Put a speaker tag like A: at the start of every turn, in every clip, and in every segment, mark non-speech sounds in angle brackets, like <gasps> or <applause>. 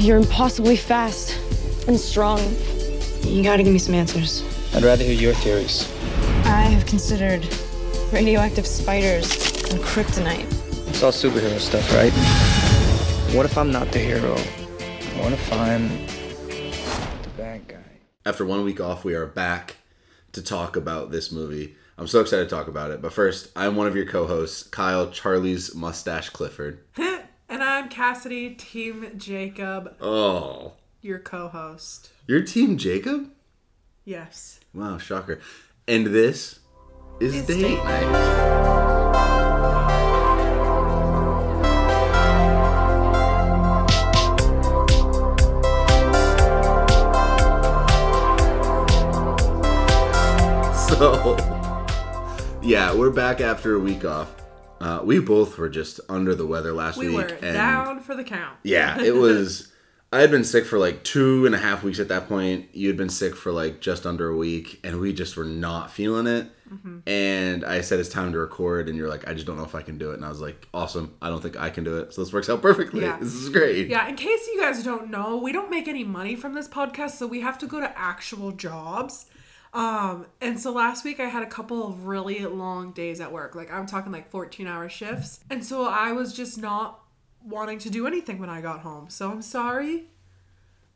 A: You're impossibly fast and strong.
B: You gotta give me some answers.
C: I'd rather hear your theories.
A: I have considered radioactive spiders and kryptonite.
C: It's all superhero stuff, right? What if I'm not the hero? What if I'm the bad guy?
D: After one week off, we are back to talk about this movie. I'm so excited to talk about it. But first, I'm one of your co-hosts, Kyle Charlie's Mustache Clifford. <laughs>
E: Kasidy, Team Jacob,
D: Oh,
E: your co host.
D: your team, Jacob?
E: Yes.
D: Wow, shocker. And this is
E: It's
D: date
E: date
D: night. So, yeah, we're back after a week off. Uh, we both were just under the weather last
E: We
D: week.
E: We
D: were
E: down for the count.
D: Yeah, <laughs> it was. I had been sick for like two and a half weeks at that point. You had been sick for like just under a week, and we just were not feeling it.
E: Mm-hmm.
D: And I said it's time to record, and you're like, I just don't know if I can do it. And I was like, awesome. I don't think I can do it. So this works out perfectly.
E: Yeah.
D: This is great.
E: Yeah, in case you guys don't know, we don't make any money from this podcast, so we have to go to actual jobs. Um, and so last week I had a couple of really long days at work. Like I'm talking like 14 hour shifts. And so I was just not wanting to do anything when I got home. So I'm sorry.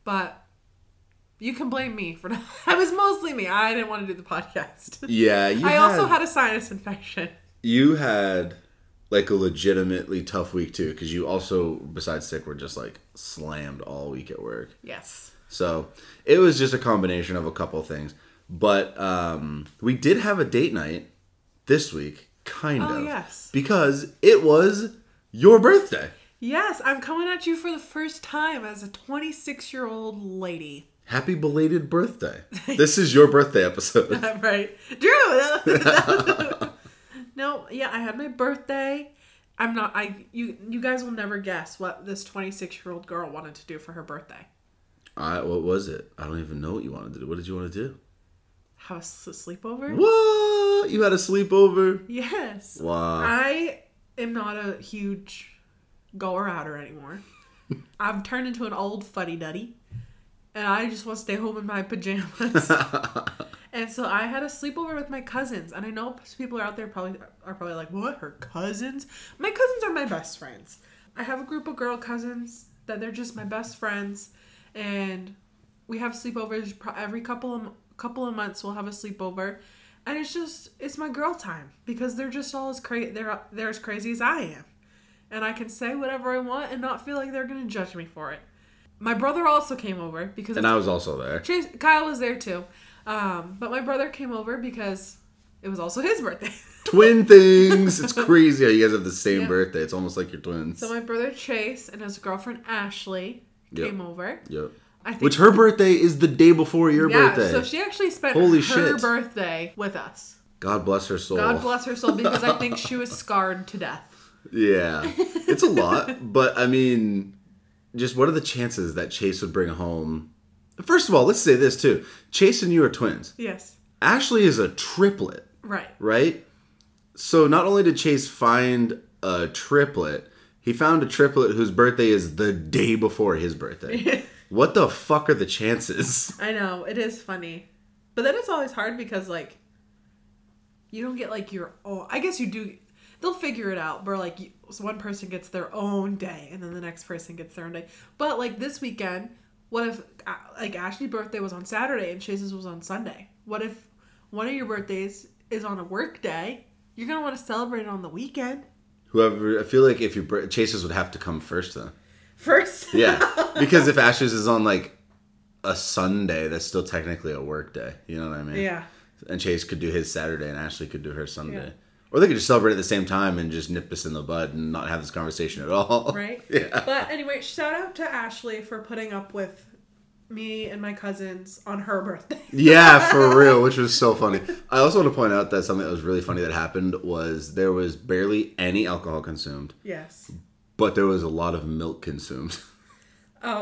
E: But you can blame me for <laughs> not It was mostly me. I didn't want to do the podcast. <laughs>
D: Yeah, you
E: I also had a sinus infection.
D: you had like a legitimately tough week too, because you also, besides sick, were just like slammed all week at work.
E: Yes.
D: So it was just a combination of a couple things. But um, we did have a date night this week, kind
E: Oh,
D: of.
E: yes.
D: Because it was your birthday.
E: Yes, I'm coming at you for the first time as a 26 year old lady.
D: Happy belated birthday. this is your birthday episode. <laughs>
E: right. Drew! <laughs> no, yeah, I had my birthday. I'm not I you you guys will never guess what this 26 year old girl wanted to do for her birthday.
D: I, what was it? I don't even know what you wanted to do. What did you want to do?
E: Have a s- sleepover?
D: What? You had a sleepover?
E: Yes.
D: Wow.
E: I am not a huge goer outer anymore. <laughs> I've turned into an old fuddy duddy, and I just want to stay home in my pajamas. <laughs> and so I had a sleepover with my cousins, and I know people are out there probably are probably like, "What? Her cousins?" My cousins are my best friends. I have a group of girl cousins that they're just my best friends, and we have sleepovers every couple of couple of months. We'll have a sleepover, and it's just it's my girl time because they're just all as crazy. They're they're as crazy as I am, and I can say whatever I want and not feel like they're gonna judge me for it. My brother also came over because
D: and I was also there.
E: Chase, Kyle was there too, um, but my brother came over because it was also his birthday. <laughs>
D: Twin things. It's crazy how you guys have the same
E: Yeah.
D: birthday. It's almost like you're twins.
E: so my brother Chase and his girlfriend Ashley
D: Yep.
E: came over.
D: yep. Which her birthday is the day before your
E: yeah,
D: birthday.
E: so she actually spent
D: Holy
E: her
D: shit.
E: birthday with us.
D: God bless her soul.
E: God bless her soul because I think <laughs> she was scarred to death.
D: Yeah, it's a lot, <laughs> but I mean, just what are the chances that Chase would bring home? First of all, let's say this too: Chase and you are twins.
E: Yes,
D: Ashley is a triplet,
E: right.
D: right? So not only did Chase find a triplet, he found a triplet whose birthday is the day before his birthday. <laughs> what the fuck are the chances? <laughs>
E: I know it is funny, but then it's always hard because like you don't get like your own. I guess you do. They'll figure it out. Where like you, so one person gets their own day, and then the next person gets their own day. But like this weekend, what if like Ashley's birthday was on Saturday and Chase's was on Sunday? What if one of your birthdays is on a work day? You're gonna want to celebrate it on the weekend
D: Whoever, I feel like if your Chase's would have to come first then.
E: First. <laughs>
D: Yeah, <laughs> because if Ashley's is on like a Sunday, that's still technically a work day. You know what I mean?
E: yeah.
D: And Chase could do his Saturday, and Ashley could do her Sunday.
E: Yeah.
D: Or they could just celebrate at the same time and just nip this in the bud and not have this conversation at all. <laughs>
E: right?
D: Yeah.
E: But anyway, shout out to Ashley for putting up with me and my cousins on her birthday.
D: Yeah, for real, which was so funny. I also want to point out that something that was really funny that happened was there was barely any alcohol consumed,
E: Yes.
D: But there was a lot of milk consumed. <laughs>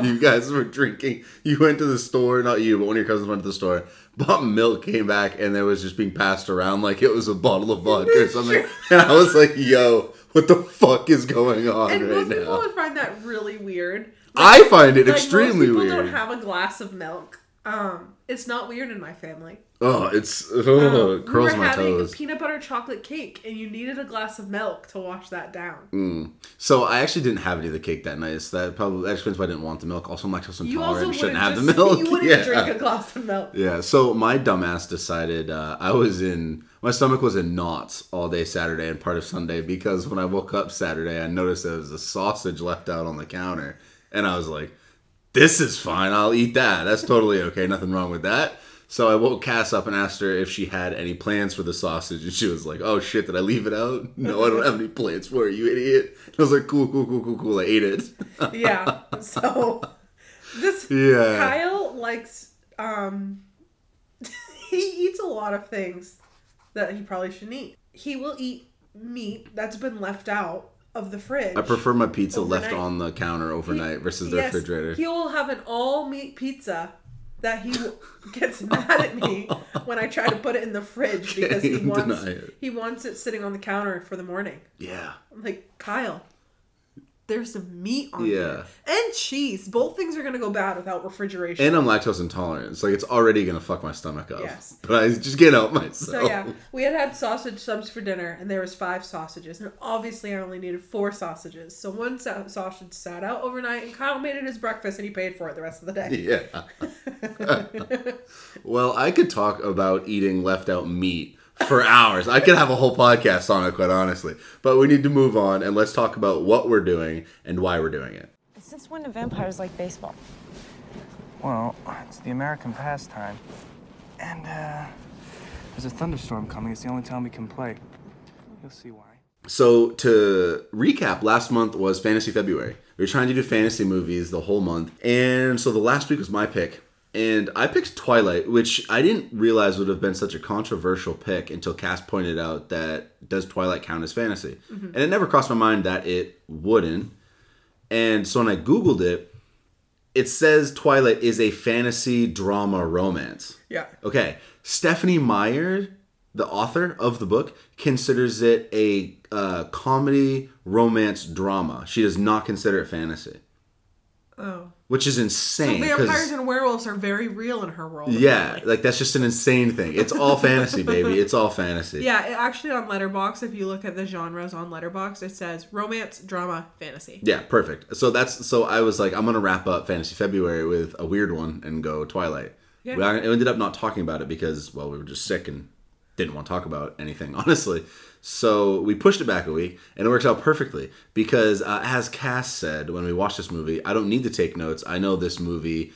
D: You guys were drinking. You went to the store, not you, but one of your cousins went to the store, bought milk, came back, and there was just being passed around like it was a bottle of vodka or something. And I was like, "Yo, what the fuck is going on
E: And
D: right
E: most people
D: now?"
E: would find that really weird.
D: I find it
E: Like,
D: extremely
E: most people
D: weird.
E: don't have a glass of milk. Um, it's not weird in my family.
D: Oh, it's <laughs> oh,
E: Um,
D: curls
E: we were
D: my
E: having
D: toes.
E: a peanut butter chocolate cake, and you needed a glass of milk to wash that down.
D: Mm. So I actually didn't have any of the cake that night. So that probably that explains why I didn't want the milk. Also, I'm lactose intolerant. shouldn't have
E: just,
D: the <laughs> milk.
E: You wouldn't
D: yeah.
E: drink a glass of milk. <laughs>
D: Yeah, so my dumbass decided uh, I was in my stomach was in knots all day Saturday and part of Sunday because when I woke up Saturday, I noticed there was a sausage left out on the counter, and I was like, "This is fine. I'll eat that. That's totally okay. Nothing wrong with that." So I woke Cass up and asked her if she had any plans for the sausage, and she was like, "Oh shit, did I leave it out? <laughs> No, I don't have any plans for it, you idiot." I was like, "Cool, cool, cool, cool, cool." I ate it. <laughs>
E: Yeah. So this
D: Yeah.
E: Kyle likes um <laughs> he eats a lot of things that he probably shouldn't eat. He will eat meat that's been left out of the fridge.
D: I prefer my pizza left on the counter overnight versus the
E: Yes,
D: refrigerator.
E: He will have an all meat pizza that he gets <laughs> mad at me when I try to put it in the fridge <laughs> because he wants
D: it.
E: he wants it sitting on the counter for the morning.
D: yeah.
E: I'm like, Kyle, there's some meat on
D: Yeah.
E: there. And cheese. Both things are gonna go bad without refrigeration.
D: And I'm lactose intolerant. So like it's already gonna fuck my stomach up.
E: Yes. <laughs>
D: But I just get out myself.
E: so yeah, we had had sausage subs for dinner, and there was five sausages, and obviously I only needed four sausages. So one sa- sausage sat out overnight, and Kyle made it his breakfast, and he paid for it the rest of the day.
D: Yeah. <laughs> <laughs> well, I could talk about eating left out meat for hours. I could have a whole podcast on it, quite honestly. But we need to move on and let's talk about what we're doing and why we're doing it.
A: Since when do vampires like baseball?
C: Well, it's the American pastime. And, uh, there's a thunderstorm coming. It's the only time we can play. You'll see why.
D: So to recap, last month was Fantasy February. We were trying to do fantasy movies the whole month, and so the last week was my pick, and I picked Twilight, which I didn't realize would have been such a controversial pick until Cass pointed out that does Twilight count as fantasy, and it never crossed my mind that it wouldn't. And so when I googled it, it says Twilight is a fantasy drama romance.
E: Yeah.
D: Okay, Stephenie Meyer, the author of the book, considers it a uh, comedy romance drama. She does not consider it fantasy,
E: Oh.
D: Which is
E: So vampires and werewolves are very real in her world.
D: yeah,
E: apparently.
D: like that's just an insane thing. It's all fantasy, <laughs> baby. It's all fantasy.
E: Yeah, it, actually on Letterboxd, if you look at the genres on Letterboxd, it says romance, drama, fantasy.
D: Yeah, perfect. So that's so I was like, I'm gonna wrap up Fantasy February with a weird one and go Twilight.
E: Yeah.
D: We ended up not talking about it because well, we were just sick and didn't want to talk about anything <laughs> honestly. So we pushed it back a week, and it works out perfectly because, uh, as Cass said when we watched this movie, I don't need to take notes. I know this movie.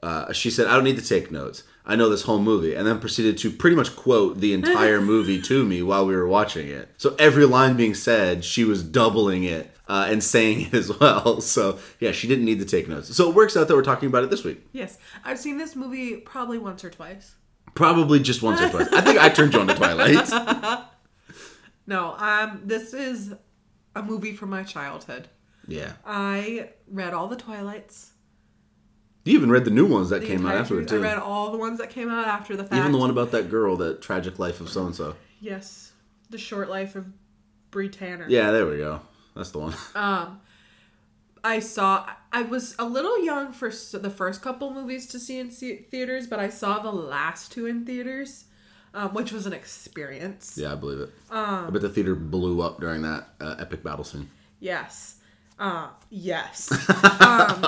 D: Uh, she said, "I don't need to take notes. I know this whole movie," and then proceeded to pretty much quote the entire <laughs> movie to me while we were watching it. So every line being said, she was doubling it uh, and saying it as well. <laughs> So yeah, she didn't need to take notes. So it works out that we're talking about it this week.
E: Yes, I've seen this movie probably once or twice.
D: Probably just once or twice. I think I turned you on to Twilight. <laughs>
E: No, um, this is a movie from my childhood.
D: Yeah,
E: I read all the Twilights.
D: you even read the new ones that
E: The
D: came out afterward too.
E: I read all the ones that came out after the fact.
D: Even the one about that girl, that tragic life of so and so.
E: yes, the short life of Bree Tanner.
D: Yeah, there we go. That's the one. <laughs>
E: Um, I saw. I was a little young for the first couple movies to see in theaters, but I saw the last two in theaters, um, which was an experience.
D: Yeah, I believe it.
E: Um,
D: I bet the theater blew up during that uh, epic battle scene.
E: Yes. Uh, yes. <laughs> um,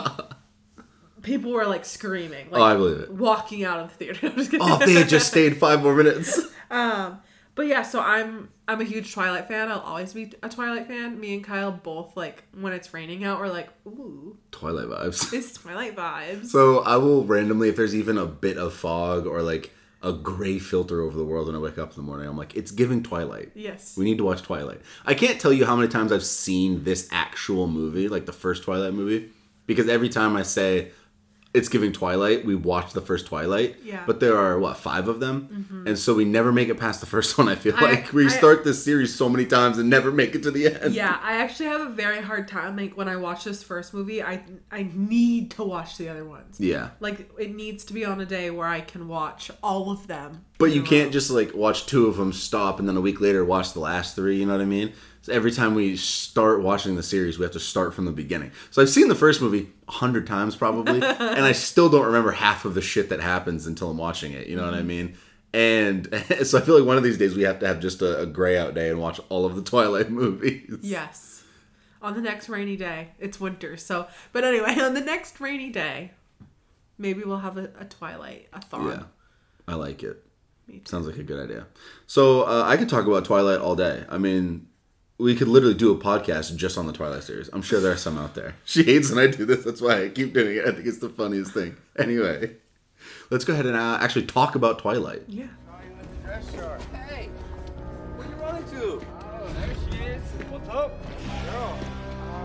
E: people were like screaming, like
D: Oh, I believe it.
E: walking out of the theater. <laughs> I'm just.
D: Oh, they had just stayed five more minutes. <laughs>
E: Um, but yeah, so I'm I'm a huge Twilight fan. I'll always be a Twilight fan. Me and Kyle both like when it's raining out, we're like, ooh,
D: Twilight vibes.
E: it's Twilight vibes.
D: So I will randomly, if there's even a bit of fog or like a gray filter over the world when I wake up in the morning, I'm like, it's giving Twilight.
E: yes.
D: We need to watch Twilight. I can't tell you how many times I've seen this actual movie, like the first Twilight movie, because every time I say it's giving Twilight. We watched the first Twilight,
E: Yeah.
D: but there are what five of them, mm-hmm. and so we never make it past the first one. I feel
E: I-
D: like we
E: I-
D: start this series so many times and never make it to the end.
E: Yeah, I actually have a very hard time. Like when I watch this first movie, I I need to watch the other ones.
D: yeah.
E: Like it needs to be on a day where I can watch all of them.
D: But you can't just like watch two of them, stop, and then a week later watch the last three. You know what I mean? So every time we start watching the series, we have to start from the beginning. So I've seen the first movie a hundred times probably, <laughs> and I still don't remember half of the shit that happens until I'm watching it. You know what I mean? And <laughs> so I feel like one of these days we have to have just a, a gray out day and watch all of the <laughs> Twilight movies.
E: Yes. On the next rainy day, it's winter. So, but anyway, on the next rainy day, maybe we'll have a, a Twilight a thon.
D: Yeah, I like it.
E: Me too.
D: Sounds like a good idea. So uh, I could talk about Twilight all day. I mean, we could literally do a podcast just on the Twilight series. I'm sure there are some out there. <laughs> She hates when I do this. That's why I keep doing it. I think it's the funniest thing. Anyway, let's go ahead and uh, actually talk about Twilight.
E: Yeah.
C: Hey, where you running to? Oh, there she is. What's up? Girl.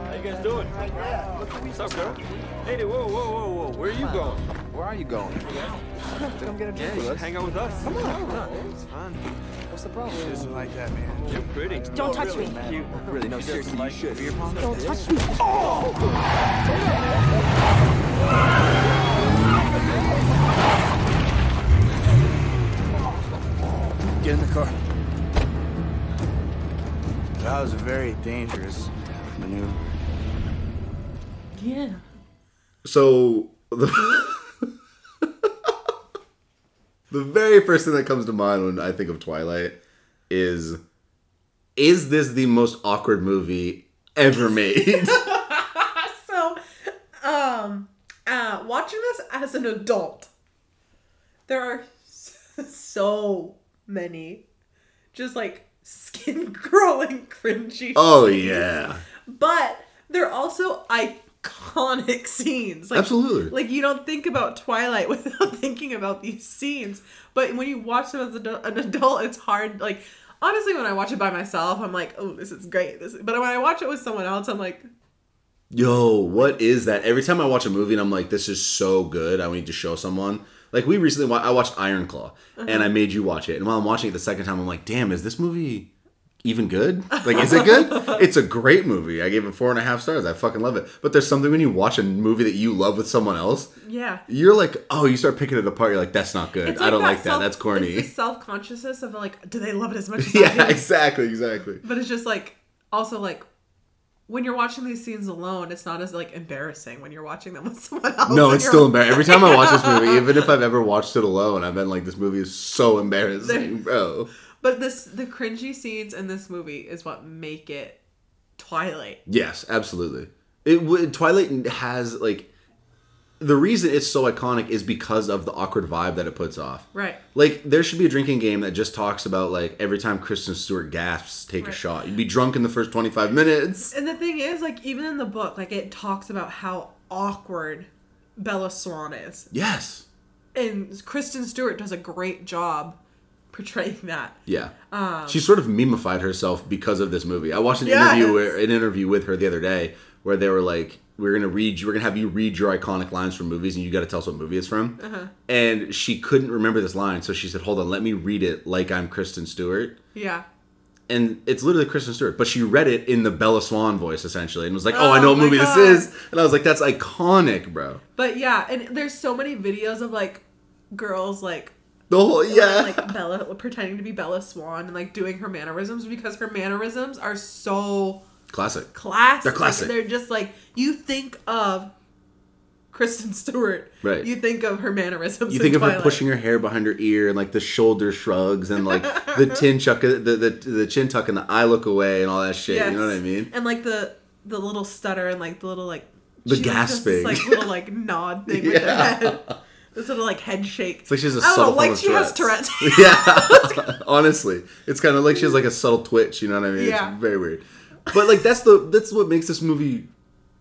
F: How you guys doing? What's up, girl? Hey, whoa, whoa, whoa, whoa. Where are you going?
C: Where are you going? <laughs> Come get a drink
F: Yeah,
C: with us.
F: hang out with us. Come on.
C: It's fun. What's the problem? She doesn't like that, man.
F: You're pretty.
G: Don't touch me.
F: You
C: Really? No, seriously, you should. Beer pong?
G: Don't touch me. Oh!
C: Get in the car. That was a very dangerous maneuver.
E: Yeah.
D: So the <laughs> the very first thing that comes to mind when I think of Twilight is is this the most awkward movie ever made? <laughs>
E: So, um, uh, watching this as an adult, there are <laughs> so many just like skin <laughs> crawling cringy.
D: oh yeah.
E: but they're also iconic <laughs> scenes. Like,
D: Absolutely.
E: Like you don't think about Twilight <laughs> without thinking about these scenes, but when you watch them as an adult- it's hard. Like honestly, when I watch it by myself, I'm like, oh, this is great. This, but when I watch it with someone else, I'm like,
D: Yo, what is that? Every time I watch a movie and I'm like, this is so good, I need to show someone. Like we recently, wa- I watched Iron Claw, and uh-huh. I made you watch it. And while I'm watching it the second time, I'm like, damn, is this movie even good? Like, is it good? <laughs> it's a great movie. I gave it four and a half stars. I fucking love it. But there's something when you watch a movie that you love with someone else,
E: yeah.
D: you're like, oh, you start picking it apart. You're like, that's not good.
E: It's
D: I don't
E: that
D: like that. That's corny.
E: Self consciousness of like, do they love it as much as <laughs> I
D: yeah, exactly, exactly.
E: But it's just like also like when you're watching these scenes alone, it's not as like embarrassing when you're watching them with <laughs> someone else.
D: No, it's still embarrassing. Every time I watch this movie, even if I've ever watched it alone, I've been like, this movie is so embarrassing, bro.
E: But this the cringy scenes in this movie is what make it Twilight.
D: Yes, absolutely. It Twilight has like the reason it's so iconic is because of the awkward vibe that it puts off.
E: Right.
D: Like there should be a drinking game that just talks about like every time Kristen Stewart gasps, take a shot. You'd be drunk in the first twenty five minutes.
E: And the thing is, like, even in the book, like it talks about how awkward Bella Swan is.
D: Yes.
E: And Kristen Stewart does a great job portraying that.
D: Yeah. Um, she sort of memified herself because of this movie. I watched an interview where, an interview with her the other day where they were like, "We're gonna read, we're gonna have you read your iconic lines from movies, and you got to tell us what movie it's from." Uh-huh. And she couldn't remember this line, so she said, "Hold on, let me read it like I'm Kristen Stewart."
E: Yeah.
D: And it's literally Kristen Stewart, but she read it in the Bella Swan voice essentially, and was like, "Oh, I
E: Oh
D: know what movie
E: God.
D: this is," and I was like, "That's iconic, bro."
E: But yeah, and there's so many videos of like girls like
D: The whole yeah,
E: like <laughs> Bella pretending to be Bella Swan and like doing her mannerisms because her mannerisms are so
D: classic.
E: classic.
D: They're classic.
E: They're just like you think of Kristen Stewart.
D: Right.
E: You think of her mannerisms.
D: You
E: in
D: think of her pushing her hair behind her ear and like the shoulder shrugs and like the <laughs> chin chuck, the, the the chin tuck and the eye look away and all that shit. You know what I mean?
E: And like the the little stutter and like the little like
D: The gasping.
E: this, like little like nod thing with her <laughs>
D: Yeah.
E: This little like head shake.
D: It's like she has a
E: I don't
D: subtle
E: know, like she has
D: Tourette's.
E: Tourette's. <laughs> <laughs>
D: yeah, <laughs> honestly, it's kind of like she has like a subtle twitch. You know what I mean?
E: Yeah.
D: It's very weird. But like that's the that's what makes this movie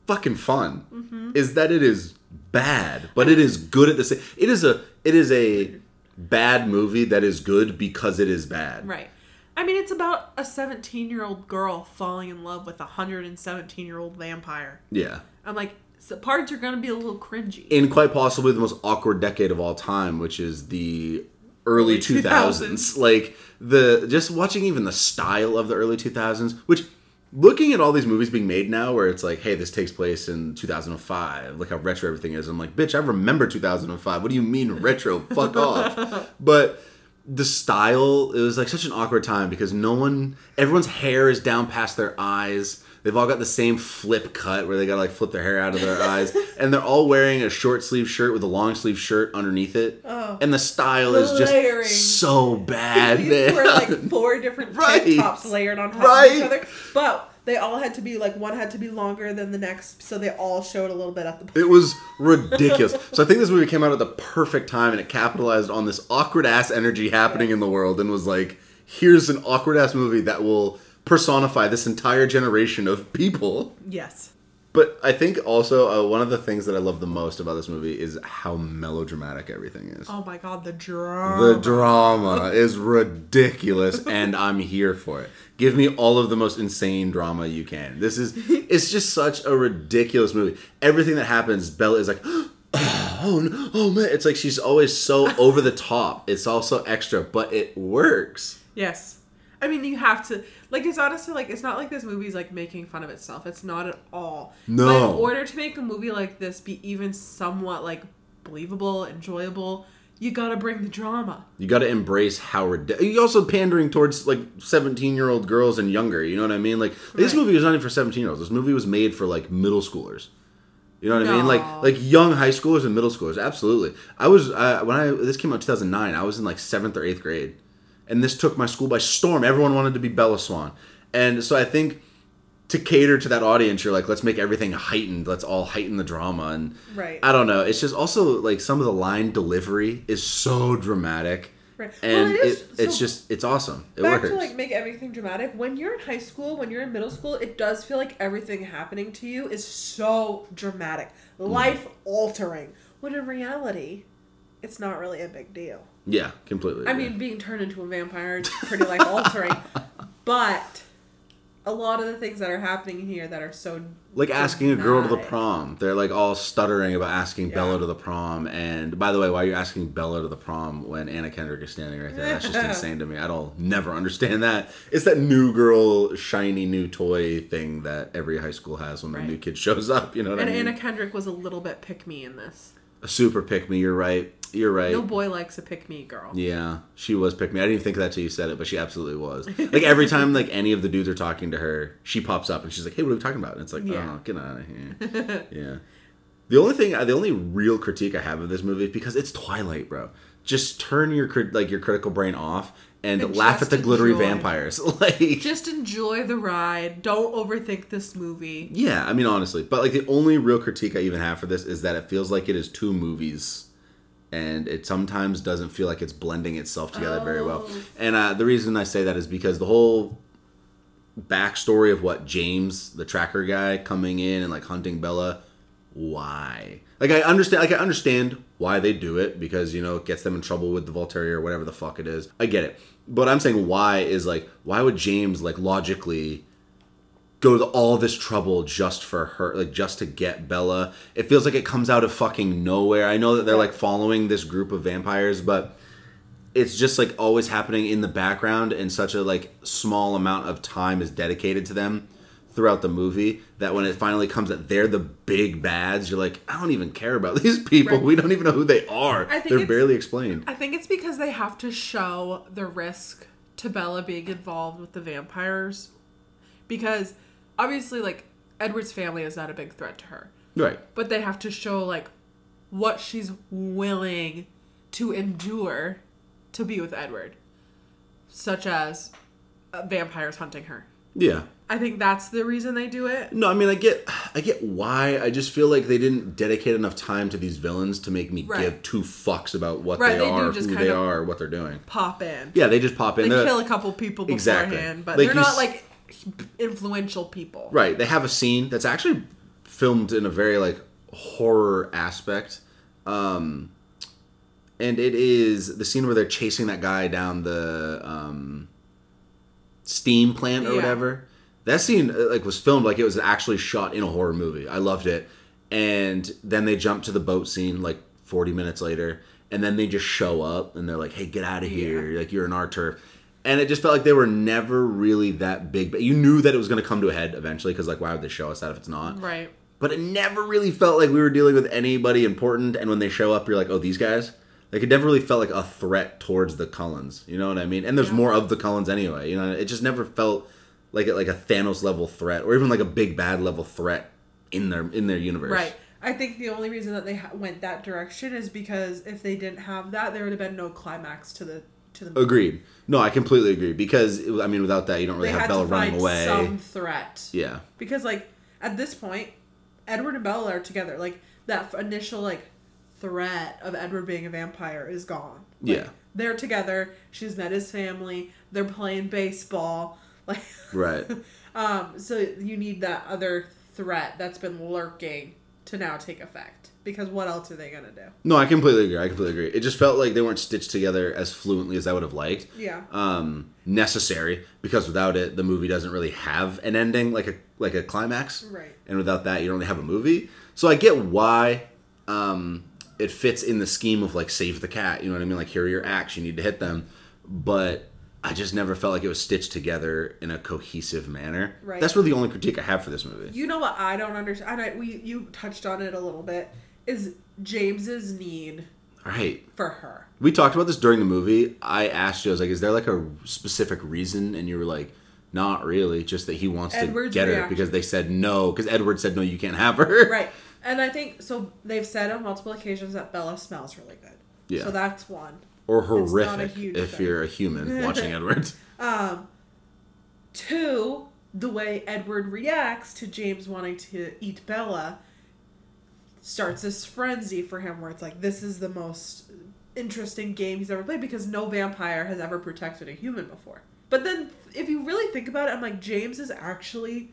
D: fucking fun.
E: Mm-hmm.
D: Is that it is bad, but it is good at the same. It is a it is a bad movie that is good because it is bad.
E: Right. I mean, it's about a 17 year old girl falling in love with a 117 year old vampire.
D: Yeah.
E: I'm like, So parts are gonna be a little cringy.
D: in quite possibly the most awkward decade of all time, which is the early
E: Early
D: 2000s.
E: 2000s.
D: Like the just watching even the style of the early 2000s, which looking at all these movies being made now where it's like, hey, this takes place in 2005. Look how retro everything is. I'm like, bitch, I remember 2005. What do you mean retro? <laughs> Fuck off. But the style, it was like such an awkward time because no one, everyone's hair is down past their eyes. They've all got the same flip cut where they gotta like flip their hair out of their eyes, <laughs> and they're all wearing a short sleeve shirt with a long sleeve shirt underneath it. Oh, And the style
E: The
D: is just
E: layering.
D: so bad, <laughs>
E: These
D: man.
E: were like four different <laughs>
D: Right.
E: tank tops layered on top
D: Right.
E: of each other, but they all had to be like one had to be longer than the next, so they all showed a little bit at the.
D: It was ridiculous. so I think this movie came out at the perfect time and it capitalized on this awkward ass energy happening in the world and was like, here's an awkward ass movie that will personify this entire generation of people.
E: Yes.
D: But I think also uh, one of the things that I love the most about this movie is how melodramatic everything is.
E: Oh my god, the drama.
D: The drama is ridiculous, <laughs> and I'm here for it. Give me all of the most insane drama you can. This is, <laughs> it's just such a ridiculous movie. Everything that happens, Bella is like, <gasps> oh, no, oh man. It's like she's always so over the top. It's also extra, but it works.
E: Yes. I mean, you have to like. It's honestly like it's not like this movie's like making fun of itself. It's not at all.
D: No.
E: But in order to make a movie like this be even somewhat like believable, enjoyable, you gotta bring the drama.
D: You got to embrace how ridiculous. You also pandering towards like 17 year old girls and younger. You know what I mean? Like this movie was not even for 17 year olds. This movie was made for like middle schoolers. You know what I mean? Like like young high schoolers and middle schoolers. Absolutely. I was uh, when I this came out 2009. I was in like seventh or eighth grade, and this took my school by storm. Everyone wanted to be Bella Swan, and so I think to cater to that audience, you're like, let's make everything heightened. Let's all heighten the drama. And
E: Right.
D: I don't know. It's just also like some of the line delivery is so dramatic.
E: Right.
D: And
E: Well, it is-
D: it, it's
E: so-
D: just it's awesome. It
E: Back
D: works.
E: to like make everything dramatic. When you're in high school, when you're in middle school, it does feel like everything happening to you is so dramatic,
D: Mm.
E: life altering. When in reality, it's not really a big deal.
D: Yeah, completely.
E: I
D: agree.
E: mean, being turned into a vampire is pretty life altering, <laughs> but a lot of the things that are happening here that are so
D: like asking a girl to the prom. They're like all stuttering about asking
E: Yeah.
D: Bella to the prom. And by the way, why are you asking Bella to the prom when Anna Kendrick is standing right there? That's just <laughs> insane to me. I don't never understand that. It's that new girl, shiny new toy thing that every high school has when the
E: Right.
D: new kid <laughs> shows up. You know what
E: And
D: I mean?
E: Anna Kendrick was a little bit pick me in this.
D: A super pick me. You're right. You're right.
E: No boy likes a pick me girl.
D: Yeah, she was pick me. I didn't even think of that till you said it, but she absolutely was. Like every <laughs> time like any of the dudes are talking to her, she pops up and she's like, "Hey, what are we talking about?" And it's like,
E: Yeah.
D: "Oh, get out of here." <laughs> yeah. The only thing, the only real critique I have of this movie is because it's Twilight, bro. Just turn your like your critical brain off and,
E: And
D: laugh at the glittery
E: enjoy.
D: vampires. <laughs> like,
E: Just enjoy the ride. Don't overthink this movie.
D: yeah, I mean honestly, but like the only real critique I even have for this is that it feels like it is two movies, and it sometimes doesn't feel like it's blending itself together very well.
E: Oh.
D: And uh, the reason I say that is because the whole backstory of what James, the tracker guy, coming in and like hunting Bella, why? Like I understand, like I understand why they do it because you know it gets them in trouble with the Volturi or whatever the fuck it is. I get it, but I'm saying why is like why would James like logically go to all this trouble just for her, like just to get Bella. It feels like it comes out of fucking nowhere. I know that they're like following this group of vampires, but it's just like always happening in the background and such a like small amount of time is dedicated to them throughout the movie that when it finally comes that they're the big bads you're like i don't even care about <laughs> these people
E: Right.
D: we don't even know who they are
E: I think
D: they're barely explained
E: I think it's because they have to show the risk to Bella being involved with the vampires. Because obviously, like, Edward's family is not a big threat to her.
D: right
E: But they have to show, like, what she's willing to endure to be with Edward. Such as uh, vampires hunting her.
D: yeah
E: I think that's the reason they do it.
D: No, I mean I get I get why. I just feel like they didn't dedicate enough time to these villains to make me
E: Right.
D: give two fucks about what
E: Right,
D: they,
E: they
D: are, who they are, what they're doing.
E: Pop in.
D: Yeah, they just pop in.
E: They
D: They're-
E: kill a couple people
D: Exactly.
E: beforehand, but
D: Like
E: they're not like influential people.
D: Right. They have a scene that's actually filmed in a very like horror aspect. Um and it is the scene where they're chasing that guy down the um steam plant or
E: Yeah.
D: whatever. That scene uh, like was filmed like it was actually shot in a horror movie. I loved it. and then they jump to the boat scene like 40 minutes later, and then they just show up and they're like, "Hey, get out of here! Like you're in our turf." And it just felt like they were never really that big. But you knew that it was going to come to a head eventually, because like, why would they show us that if it's not?
E: Right.
D: But it never really felt like we were dealing with anybody important. And when they show up, you're like, "Oh, these guys." Like it never really felt like a threat towards the Cullens. You know what I mean? And there's
E: Yeah.
D: more of the Cullens anyway. You know, it just never felt like a, like a Thanos level threat, or even like a big bad level threat in their in their universe.
E: Right. I think the only reason that they ha- went that direction is because if they didn't have that, there would have been no climax to the to the movie.
D: Agreed. No, I completely agree because I mean, without that, you don't really
E: They
D: have Bella running away.
E: some threat.
D: Yeah.
E: Because like at this point, Edward and Bella are together. Like that f- initial like threat of Edward being a vampire is gone. Like,
D: Yeah.
E: They're together. She's met his family. They're playing baseball. Like
D: Right. <laughs>
E: um so you need that other threat that's been lurking to now take effect. Because what else are they going to do?
D: No, I completely agree. I completely agree. It just felt like they weren't stitched together as fluently as I would have liked.
E: Yeah.
D: Um, necessary because without it, the movie doesn't really have an ending, like a like a climax.
E: Right.
D: And without that, you don't really have a movie. So I get why um, it fits in the scheme of like save the cat. You know what I mean? Like here are your acts. You need to hit them. But I just never felt like it was stitched together in a cohesive manner.
E: Right.
D: That's really the only critique I have for this movie.
E: You know what I don't understand? I, we you touched on it a little bit. Is James's need
D: Right.
E: for her?
D: We talked about this during the movie. I asked you, I was like, is there like a specific reason? And you were like, not really, just that he wants
E: Edward's
D: to get her because they said no, because Edward said no, you can't have her.
E: Right. And I think so. They've said on multiple occasions that Bella smells really good.
D: Yeah.
E: So that's one.
D: Or
E: It's not a
D: horrific if
E: thing.
D: you're a human <laughs> watching Edward.
E: Um, two, the way Edward reacts to James wanting to eat Bella starts this frenzy for him where it's like this is the most interesting game he's ever played because no vampire has ever protected a human before. But then if you really think about it, I'm like James is actually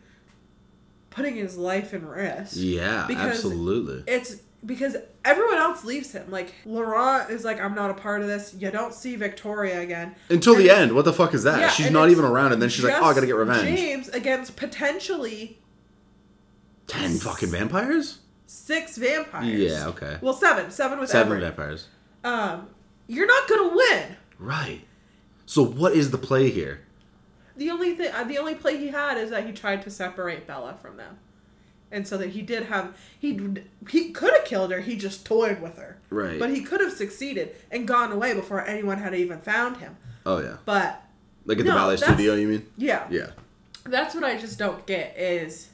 E: putting his life in risk.
D: Yeah,
E: Because
D: absolutely.
E: It's because everyone else leaves him. Like Laurent is like, I'm not a part of this. You don't see Victoria again
D: Until the end. What the fuck is that?
E: Yeah,
D: she's not even around, and then she's like, oh, I gotta get revenge.
E: James against potentially
D: Ten fucking vampires?
E: six vampires.
D: Yeah, okay.
E: Well, seven. Seven with
D: Seven vampires.
E: Um, you're not gonna win.
D: Right. So what is the play here?
E: The only thing, uh, the only play he had is that he tried to separate Bella from them, and so that he did have he he could have killed her. He just toyed with her.
D: Right.
E: But he could have succeeded and gone away before anyone had even found him.
D: Oh yeah.
E: But
D: Like at the ballet studio, you mean?
E: yeah,
D: Yeah.
E: that's what I just don't get is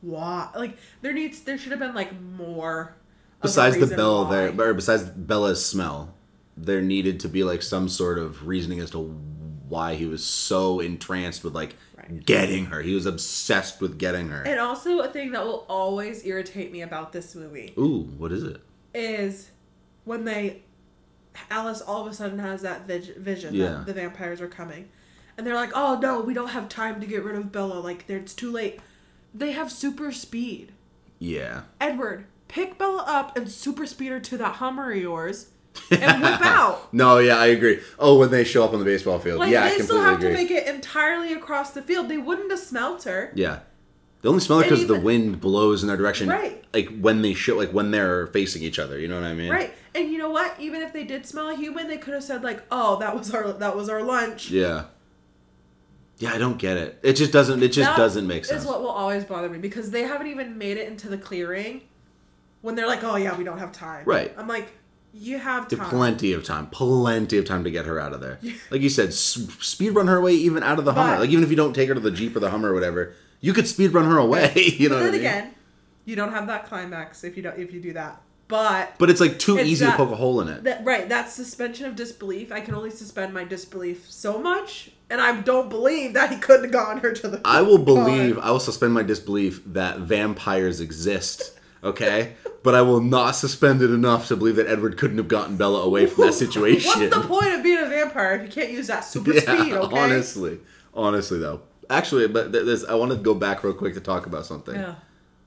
E: why like there needs there should have been like more.
D: Besides the bell
E: why.
D: there or besides Bella's smell, there needed to be like some sort of reasoning as to why he was so entranced with like
E: Right.
D: getting her. He was obsessed with getting her.
E: And also a thing that will always irritate me about this movie
D: Ooh, what is it?
E: is when they Alice all of a sudden has that vis- vision
D: Yeah.
E: that the vampires are coming, and they're like, "Oh no, we don't have time to get rid of Bella. Like, there- it's too late." They have super speed.
D: Yeah.
E: Edward, pick Bella up and super speed her to that Hummer of yours, and whip <laughs> out.
D: No, yeah, I agree. Oh, when they show up on the baseball field.
E: Like
D: yeah, I
E: they
D: completely
E: still have
D: agree.
E: to make it entirely across the field. They wouldn't have smelt her.
D: Yeah. They only smell it because the wind blows in their direction.
E: Right.
D: Like when they show, like when they're facing each other. You know what I mean?
E: Right. And you know what? Even if they did smell a human, they could have said like, "Oh, that was our that was our lunch."
D: Yeah. Yeah, I don't get it. It just doesn't. It just
E: That
D: doesn't make sense.
E: Is what will always bother me because they haven't even made it into the clearing when they're like, "Oh yeah, we don't have time."
D: Right.
E: I'm like, you have time.
D: plenty of time, plenty of time to get her out of there. <laughs> Like you said, s- speed run her away even out of the Hummer. Like even if you don't take her to the Jeep or the Hummer or whatever, you could speed run her away. <laughs> you know
E: but
D: what I
E: then
D: mean?
E: again, you don't have that climax if you don't if you do that. But
D: But it's like too
E: It's
D: easy to poke a hole in it.
E: that right, that suspension of disbelief. I can only suspend my disbelief so much, and I don't believe that he couldn't have gotten her to the.
D: I will believe, I will suspend my disbelief that vampires exist. Okay, but I will not suspend it enough to believe that Edward couldn't have gotten Bella away from that <laughs> situation.
E: What's the point of being a vampire if you can't use that super
D: yeah,
E: speed? Okay.
D: honestly, honestly though, actually, but th- this, I want to go back real quick to talk about something.
E: Yeah.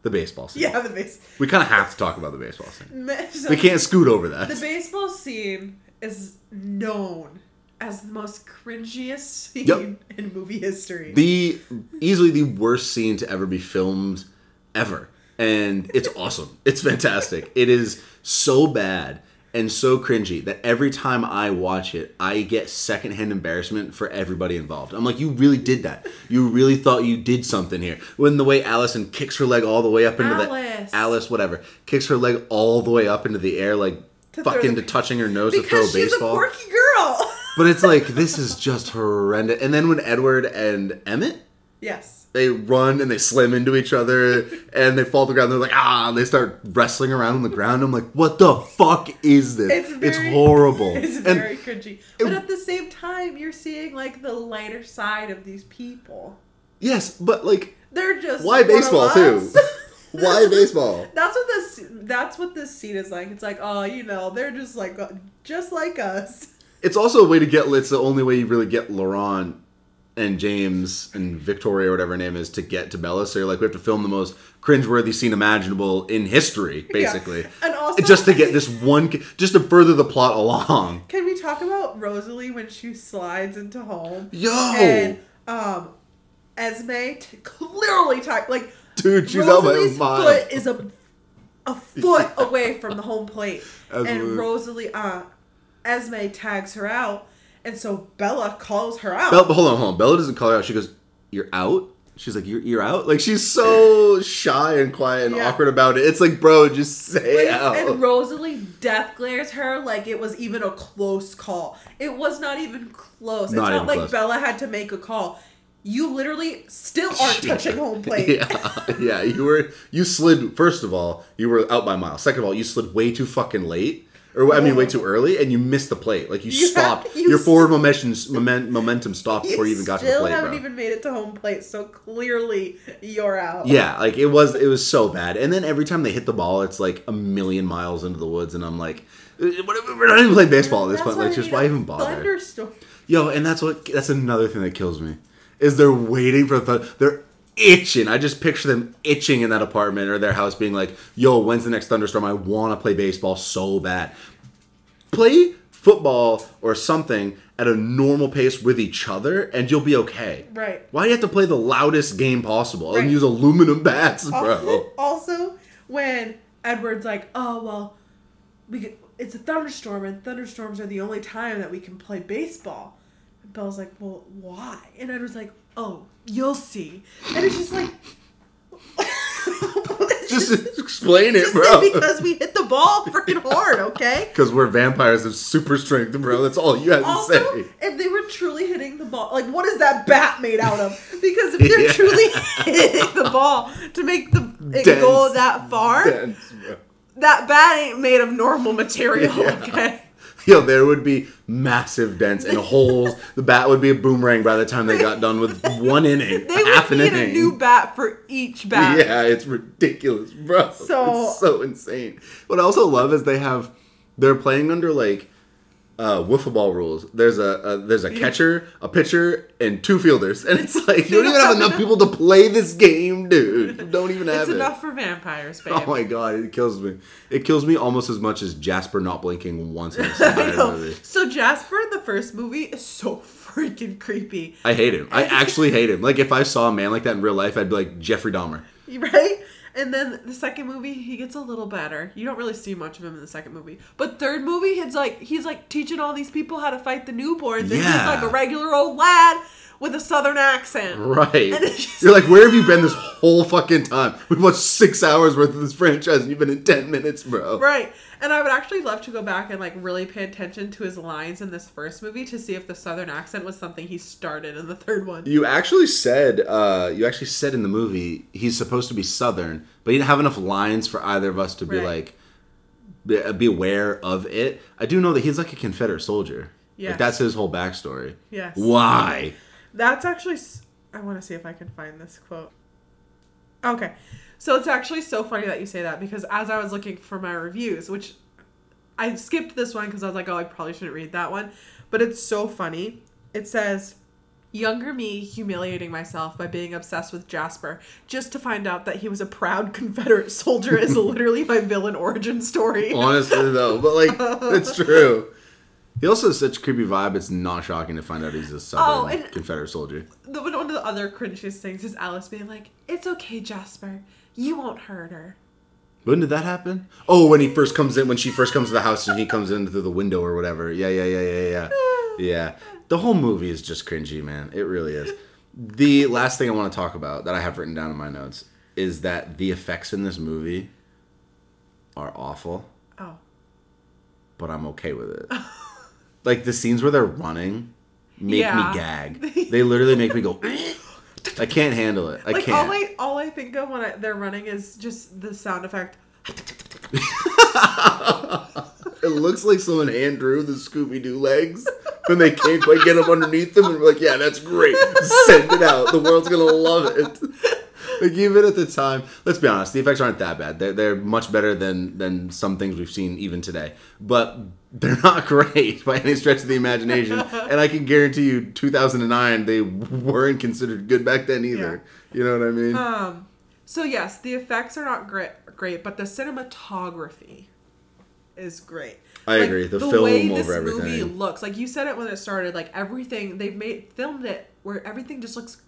D: The baseball scene.
E: Yeah, the base.
D: We kind of have to talk about the baseball scene.
E: so
D: We can't scoot over that.
E: The baseball scene is known as the most cringiest scene
D: Yep.
E: in movie history.
D: the easily the worst scene to ever be filmed ever and it's awesome. It's fantastic. It is so bad and so cringy that every time I watch it, I get secondhand embarrassment for everybody involved. I'm like, you really did that. You really thought you did something here. When the way Allison kicks her leg all the way up into
E: Alice.
D: the Alice, whatever, kicks her leg all the way up into the air, like
E: To
D: fucking
E: the-
D: to touching her nose to throw a baseball.
E: a quirky girl.
D: But it's like this is just horrendous. And then when Edward and Emmett
E: yes.
D: they run and they slam into each other <laughs> and they fall to the ground. They're like ah, and they start wrestling around on the ground. I'm like, what the fuck is this?
E: It's very,
D: horrible. <laughs>
E: It's
D: and
E: very cringy. But at the same time, you're seeing like the lighter side of these people.
D: yes, but like,
E: They're just
D: why baseball too? <laughs> why baseball?
E: That's what this. That's what this scene is like. It's like, oh, you know, they're just like, uh, just like us.
D: It's also a way to get. It's the only way you really get Laurent and James and Victoria, or whatever her name is, to get to Bella. So you're like, we have to film the most cringeworthy scene imaginable in history, <laughs> basically.
E: Yeah. <laughs> And also-
D: just to get this one, just to further the plot along.
E: Can we talk about Rosalie when she slides into home?
D: Yo!
E: And um, Esme t- clearly type like
D: Dude, she's out by a
E: Rosalie's foot is a a foot <laughs> away from the home plate,
D: Absolutely.
E: and Rosalie, uh, Esme tags her out, and so Bella calls her out.
D: Bella, hold on, hold on. Bella doesn't call her out. She goes, "You're out." She's like, "You're you're out." Like she's so shy and quiet and
E: Yeah.
D: awkward about it. It's like, bro, just say
E: Like,
D: out.
E: and Rosalie death glares her like it was even a close call. It was not even close.
D: Not
E: it's not
D: even
E: like
D: close.
E: Bella had to make a call. You literally still aren't <laughs> touching home <laughs> plate.
D: yeah, yeah. You were you slid. First of all, you were out by a mile. Second of all, you slid way too fucking late. Or I mean, way too early, and you missed the plate. Like you,
E: You
D: stopped.
E: have- you
D: Your forward momentum moment, momentum stopped before you even got to the plate.
E: still haven't
D: bro.
E: even made it to home plate, so clearly you're out.
D: Yeah, like it was it was so bad. And then every time they hit the ball, it's like a million miles into the woods, and I'm like, "Uh, we're not even playing baseball at this
E: That's
D: point. Like, just why even bother?
E: Thunderstorm.
D: Yo, and that's what that's another thing that kills me is they're waiting for the th- they're itching. I just picture them itching in that apartment or their house, being like, "Yo, when's the next thunderstorm? I want to play baseball so bad." Play football or something at a normal pace with each other, and you'll be okay.
E: Right.
D: Why do you have to play the loudest game possible and use aluminum bats, bro?
E: Also, <laughs> also, when Edward's like, "Oh well, we could, it's a thunderstorm, and thunderstorms are the only time that we can play baseball." And Belle's like, "Well, why?" And Edward's like, "Oh, you'll see." And it's just like, <laughs>
D: Just explain it,
E: just
D: bro. <laughs>
E: because we hit the ball freaking hard, okay? <laughs>
D: Because we're vampires of super strength, bro. That's all you have to
E: Also,
D: say.
E: if they were truly hitting the ball, like what is that bat made out of? Because if they're
D: Yeah.
E: truly hitting the ball to make the it
D: Dense.
E: go that far,
D: Dense,
E: that bat ain't made of normal material,
D: Yeah.
E: okay? <laughs>
D: Yo, there would be massive dents and holes. <laughs> The bat would be a boomerang by the time they got done with one <laughs> inning,
E: They
D: half
E: would
D: an
E: need a new bat for each bat.
D: Yeah, it's ridiculous, bro.
E: So-
D: it's so insane. What I also love is they have they're playing under like uh wiffle ball rules. There's a, a there's a catcher, a pitcher, and two fielders, <laughs> and it's like you don't even have enough people to play this game, dude. You don't even have
E: It's
D: it.
E: enough for vampires, babe. <laughs>
D: Oh my god, it kills me. It kills me almost as much as Jasper not blinking once in this <laughs> entire movie.
E: So Jasper in the first movie is so freaking creepy,
D: I hate him. I actually hate him. Like if I saw a man like that in real life, I'd be like Jeffrey Dahmer.
E: right? And then the second movie, he gets a little better. You don't really see much of him in the second movie. But third movie, he's like he's like teaching all these people how to fight the newborns. And he's
D: Yeah.
E: like a regular old lad with a southern accent.
D: Right.
E: Just-
D: You're like, where have you been this whole fucking time? We've watched six hours worth of this franchise and you've been in ten minutes, bro.
E: Right. And I would actually love to go back and like really pay attention to his lines in this first movie to see if the southern accent was something he started in the third one.
D: You actually said, uh, you actually said in the movie he's supposed to be Southern, but he didn't have enough lines for either of us to be
E: Right.
D: like, be, uh, be aware of it. I do know that he's like a Confederate soldier.
E: Yeah.
D: Like that's his whole backstory.
E: Yes.
D: Why?
E: That's actually. I want to see if I can find this quote. Okay. So it's actually so funny that you say that because as I was looking for my reviews, which I skipped this one because I was like, oh, I probably shouldn't read that one. But it's so funny. It says, Younger me humiliating myself by being obsessed with Jasper just to find out that he was a proud <laughs> Confederate soldier is literally my villain origin story.
D: Honestly though, but like <laughs> it's true. He also has such a creepy vibe. It's not shocking to find out he's a Southern
E: Oh,
D: Confederate soldier.
E: The, one of the other cringiest things is Alice being like, "It's okay, Jasper. You won't hurt her."
D: When did that happen? Oh, when he first comes in, when she first comes to the house and he comes in through the window or whatever. Yeah, yeah, yeah, yeah, yeah. Yeah. The whole movie is just cringy, man. It really is. The last thing I want to talk about that I have written down in my notes is that the effects in this movie are awful,
E: Oh,
D: but I'm okay with it. <laughs> like the scenes where they're running make
E: Yeah.
D: me gag. They literally make me go. <laughs> I can't handle it. I
E: like
D: can't.
E: all I all I think of when I, they're running is just the sound effect.
D: It looks like someone hand drew the Scooby Doo legs, and they can't quite get them underneath them. And we're like, "Yeah, that's great. Send it out. The world's gonna love it." Like even at the time, let's be honest, the effects aren't that bad. They're, they're much better than than some things we've seen even today, but they're <laughs> not great by any stretch of the imagination. <laughs> and I can guarantee you, 2009, they weren't considered good back then either. You know what I mean?
E: Um, so yes, the effects are not great, great, but the cinematography is great.
D: I
E: Like,
D: agree. The
E: way
D: film
E: this
D: over
E: movie
D: everything.
E: looks like you said it when it started. Like everything they've made filmed it where everything just looks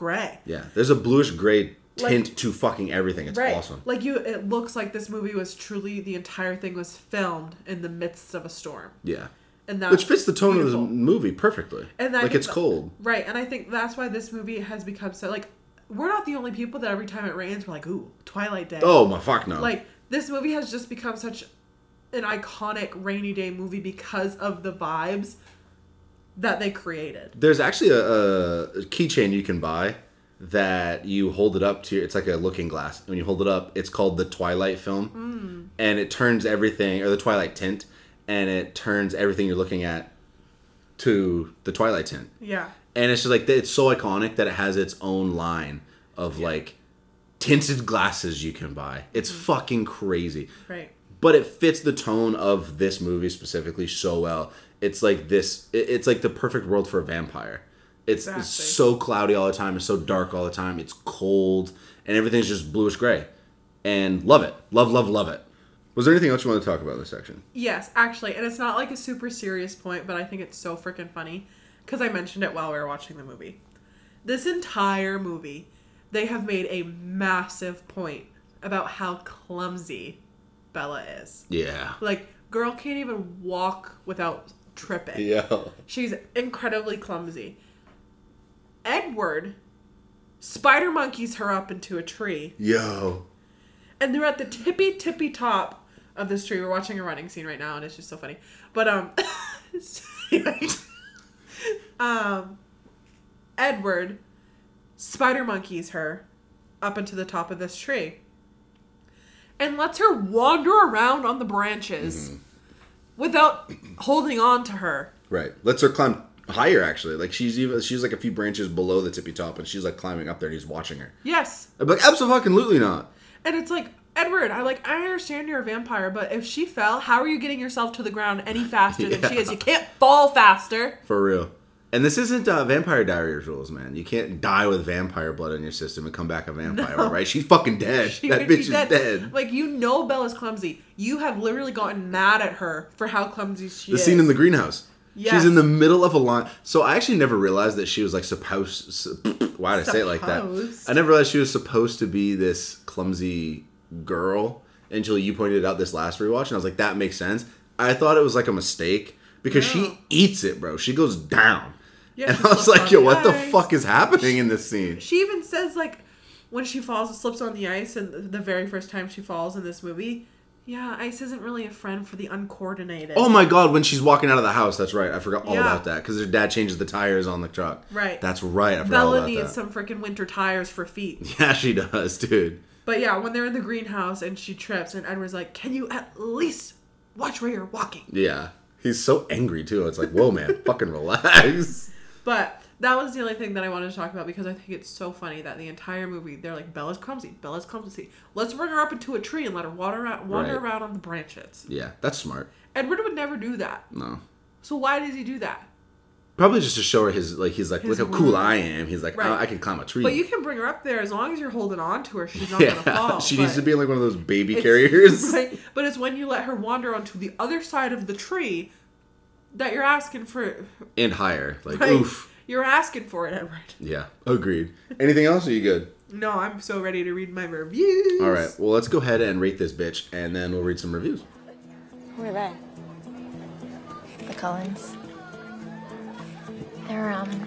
E: gray.
D: yeah, there's a bluish gray
E: Like-
D: tint to fucking everything. It's
E: right.
D: awesome.
E: Like you, it looks like this movie was truly the entire thing was filmed in the midst of a storm,
D: Yeah.
E: and that
D: Which fits the tone of the movie perfectly.
E: And
D: like it's cold.
E: Right, and I think that's why this movie has become so like we're not the only people that every time it rains we're like, ooh, Twilight Day.
D: Oh my fuck no!
E: Like this movie has just become such an iconic rainy day movie because of the vibes that they created.
D: there's actually a, a keychain you can buy that you hold it up to. It's like a looking glass. When you hold it up, it's called the Twilight film, hmm. and it turns everything or the Twilight tint, and it turns everything you're looking at to the Twilight tint.
E: Yeah.
D: and it's just like it's so iconic that it has its own line of like tinted glasses you can buy. It's hmm. fucking crazy.
E: Right.
D: But it fits the tone of this movie specifically so well. It's like this. It's like the perfect world for a vampire. It's, it's so cloudy all the time. It's so dark all the time. It's cold, and everything's just bluish gray. And love it. Love, love, love it. Was there anything else you want to talk about in this section?
E: Yes, actually, and it's not like a super serious point, but I think it's so freaking funny because I mentioned it while we were watching the movie. This entire movie, they have made a massive point about how clumsy Bella is.
D: Yeah.
E: Like, girl can't even walk without tripping.
D: Yeah.
E: She's incredibly clumsy. Edward spider monkeys her up into a tree,
D: Yo.
E: and they're at the tippy tippy top of this tree. We're watching a running scene right now, and it's just so funny. But um, <laughs> um, Edward spider monkeys her up into the top of this tree, and lets her wander around on the branches without holding on to her.
D: Right. Lets her climb higher actually. Like she's even she's like a few branches below the tippy top and she's like climbing up there and he's watching her.
E: Yes,
D: I'm like, absolutely not.
E: And it's like, Edward, I like I understand you're a vampire, but if she fell, how are you getting yourself to the ground any <laughs> faster than she is? You can't fall faster.
D: For real. And this isn't uh, Vampire Diaries rules, man. You can't die with vampire blood in your system and come back a vampire,
E: No.
D: right? She's fucking dead. <laughs>
E: She
D: that bitch
E: be
D: is dead.
E: Like you know Bella's clumsy. You have literally gotten mad at her for how clumsy she
D: The
E: is.
D: The scene in the greenhouse.
E: Yes.
D: She's in the middle of a line. So I actually never realized that she was like supposed. su- <laughs> Why did I say it like that? I never realized she was supposed to be this clumsy girl until you pointed it out this last rewatch, and I was like, that makes sense. I thought it was like a mistake because
E: No.
D: she eats it, bro. She goes down.
E: Yeah,
D: and I was like, yo, what the
E: ice.
D: fuck is happening in this scene?
E: She even says like when she falls and slips on the ice and the very first time she falls in this movie, yeah, ice isn't really a friend for the uncoordinated.
D: Oh my god, when she's walking out of the house, that's right. I forgot all
E: Yeah.
D: about that because her dad changes the tires on the truck.
E: Right.
D: That's right. I forgot all
E: Bella
D: about
E: needs
D: that.
E: some freaking winter tires for feet. <laughs>
D: Yeah, she does, dude.
E: But yeah, when they're in the greenhouse and she trips, and Edward's like, "Can you at least watch where you're walking?"
D: Yeah. He's so angry too. It's like, whoa, man, <laughs> fucking relax.
E: But that was the only thing that I wanted to talk about because I think it's so funny that the entire movie they're like, "Bella's clumsy, Bella's clumsy. Let's bring her up into a tree and let her wander around, wander
D: Right.
E: around on the branches."
D: Yeah, that's smart.
E: Edward would never do that.
D: No.
E: So why does he do that?
D: Probably just to show her his like he's like
E: His
D: look how cool. I am. He's like
E: Right.
D: "Oh, I can climb a tree.
E: But you can bring her up there as long as you're holding on to her. She's not <laughs>
D: yeah,
E: gonna fall.
D: she needs to be like one of those baby carriers. <laughs>
E: Right? But it's when you let her wander onto the other side of the tree that you're asking for.
D: and higher. Like
E: Right.
D: oof.
E: You're asking for it, Edward.
D: Yeah, agreed. Anything else? Are you good?
E: No, I'm so ready to read my reviews.
D: All right. Well, let's go ahead and rate this bitch, and then we'll read some reviews.
G: Who are they?
A: The Cullens.
G: They're um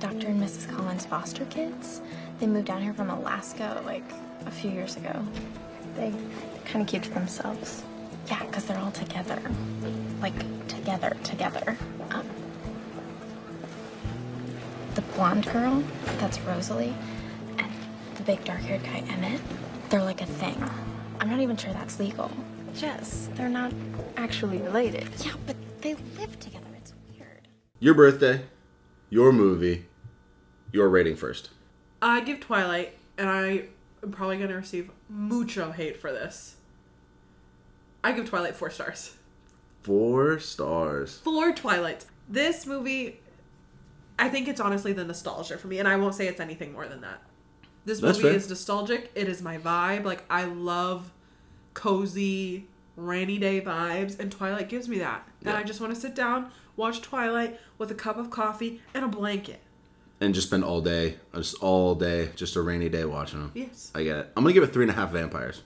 G: Dr. and Mrs. Cullen's foster kids. They moved down here from Alaska like a few years ago. They kind of keep to themselves. Yeah, because they're all together. Like together, together. Um, the blonde girl, that's Rosalie, and the big dark-haired guy, Emmett, they're like a thing. I'm not even sure that's legal. Yes, they're not actually related. Yeah, but they live together. It's weird.
D: Your birthday, your movie, your rating first.
E: I give Twilight, and I am probably going to receive mucho hate for this. I give Twilight four stars.
D: Four stars.
E: Four Twilights. This movie, I think it's honestly the nostalgia for me, and I won't say it's anything more than that. This
D: That's
E: movie
D: fair.
E: is nostalgic. It is my vibe. Like I love cozy rainy day vibes, and Twilight gives me that. And
D: Yeah.
E: I just want to sit down, watch Twilight with a cup of coffee and a blanket.
D: And just spend all day, just all day, just a rainy day watching them.
E: Yes.
D: I get it. I'm gonna give it three and a half vampires.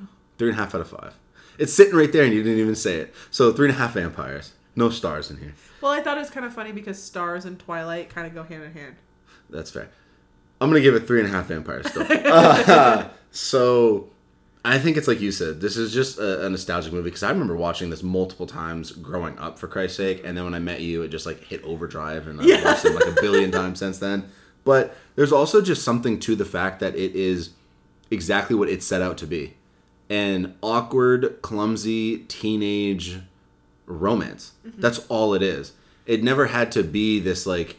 D: Oh. Three and a half out of five. It's sitting right there, and you didn't even say it. So three and a half vampires. No stars in here.
E: Well, I thought it was kind of funny because stars and Twilight kind of go hand in hand.
D: That's fair. I'm gonna give it three and a half vampires still. <laughs> Uh, so I think it's like you said. This is just a, a nostalgic movie because I remember watching this multiple times growing up. For Christ's sake, and then when I met you, it just like hit overdrive, and I've watched it like a billion times since then. But there's also just something to the fact that it is exactly what it's set out to be an awkward, clumsy teenage romance. Mm-hmm. That's all it is. It never had to be this like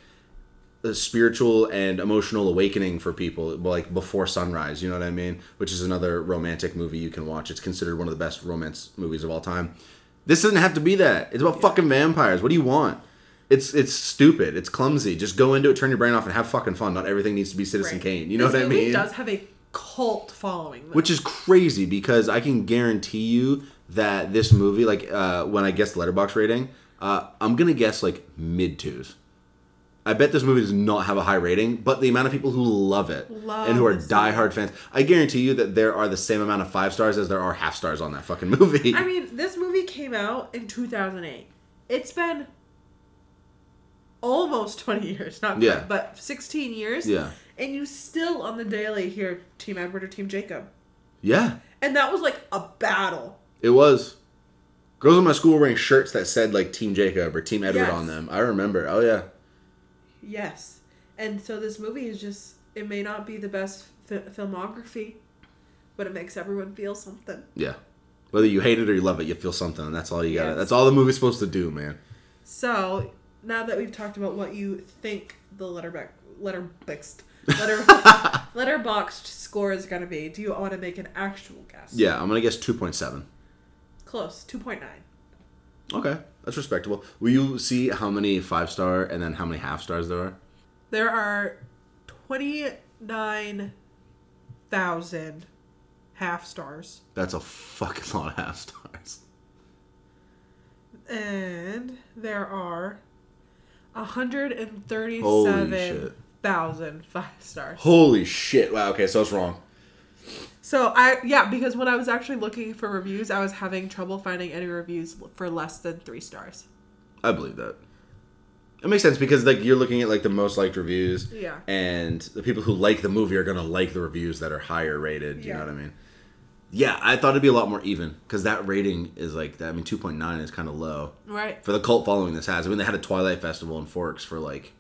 D: a spiritual and emotional awakening for people like before sunrise you know what i mean? Which is another romantic movie you can watch. It's considered one of the best romance movies of all time. This doesn't have to be that. It's about fucking vampires. What do you want? It's it's stupid. It's clumsy. Just go into it turn your brain off and have fucking fun. Not everything needs to be citizen
E: Right.
D: kane. You know
E: this
D: what i mean?
E: does have a cult following, though.
D: which is crazy because I can guarantee you that this movie, like uh, when I guess the Letterboxd rating, uh, I'm gonna guess like mid twos. I bet this movie does not have a high rating, but the amount of people who love it
E: Love
D: and who are diehard fans, I guarantee you that there are the same amount of five stars as there are half stars on that fucking movie.
E: I mean, this movie came out in 2008. It's been almost 20 years, not
D: Yeah.
E: quite, but 16 years.
D: Yeah.
E: And you still on the daily hear Team Edward or Team Jacob.
D: yeah,
E: And that was like a battle.
D: it was. Girls in my school were wearing shirts that said like Team Jacob or Team Edward
E: Yes.
D: on them. I remember. Oh yeah.
E: Yes. And so this movie is just, it may not be the best fi- filmography, but it makes everyone feel something.
D: Yeah. Whether you hate it or you love it, you feel something, and that's all you got.
E: Yes.
D: That's all the movie's supposed to do, man.
E: So now that we've talked about what you think the letterback Letterboxd Letter <laughs> Letterboxd score is gonna be. Do you want to make an actual guess?
D: Yeah, I'm gonna guess two point seven.
E: Close. Two point nine.
D: Okay, that's respectable. Will you see how many five star and then how many half stars there are?
E: There are twenty nine thousand half stars.
D: That's a fucking <laughs> lot of half stars.
E: And there are
D: 137
E: thousand five stars.
D: Holy shit! Wow. Okay, so it's wrong.
E: So I yeah, because when I was actually looking for reviews, I was having trouble finding any reviews for less than three stars.
D: I believe that. It makes sense because like you're looking at like the most liked reviews.
E: Yeah.
D: And the people who like the movie are gonna like the reviews that are higher rated. You
E: Yeah.
D: know what I mean? Yeah, I thought it'd be a lot more even because that rating is like that. I mean, two point nine is kind of low
E: Right.
D: for the cult following this has. I mean, they had a Twilight Festival in Forks for like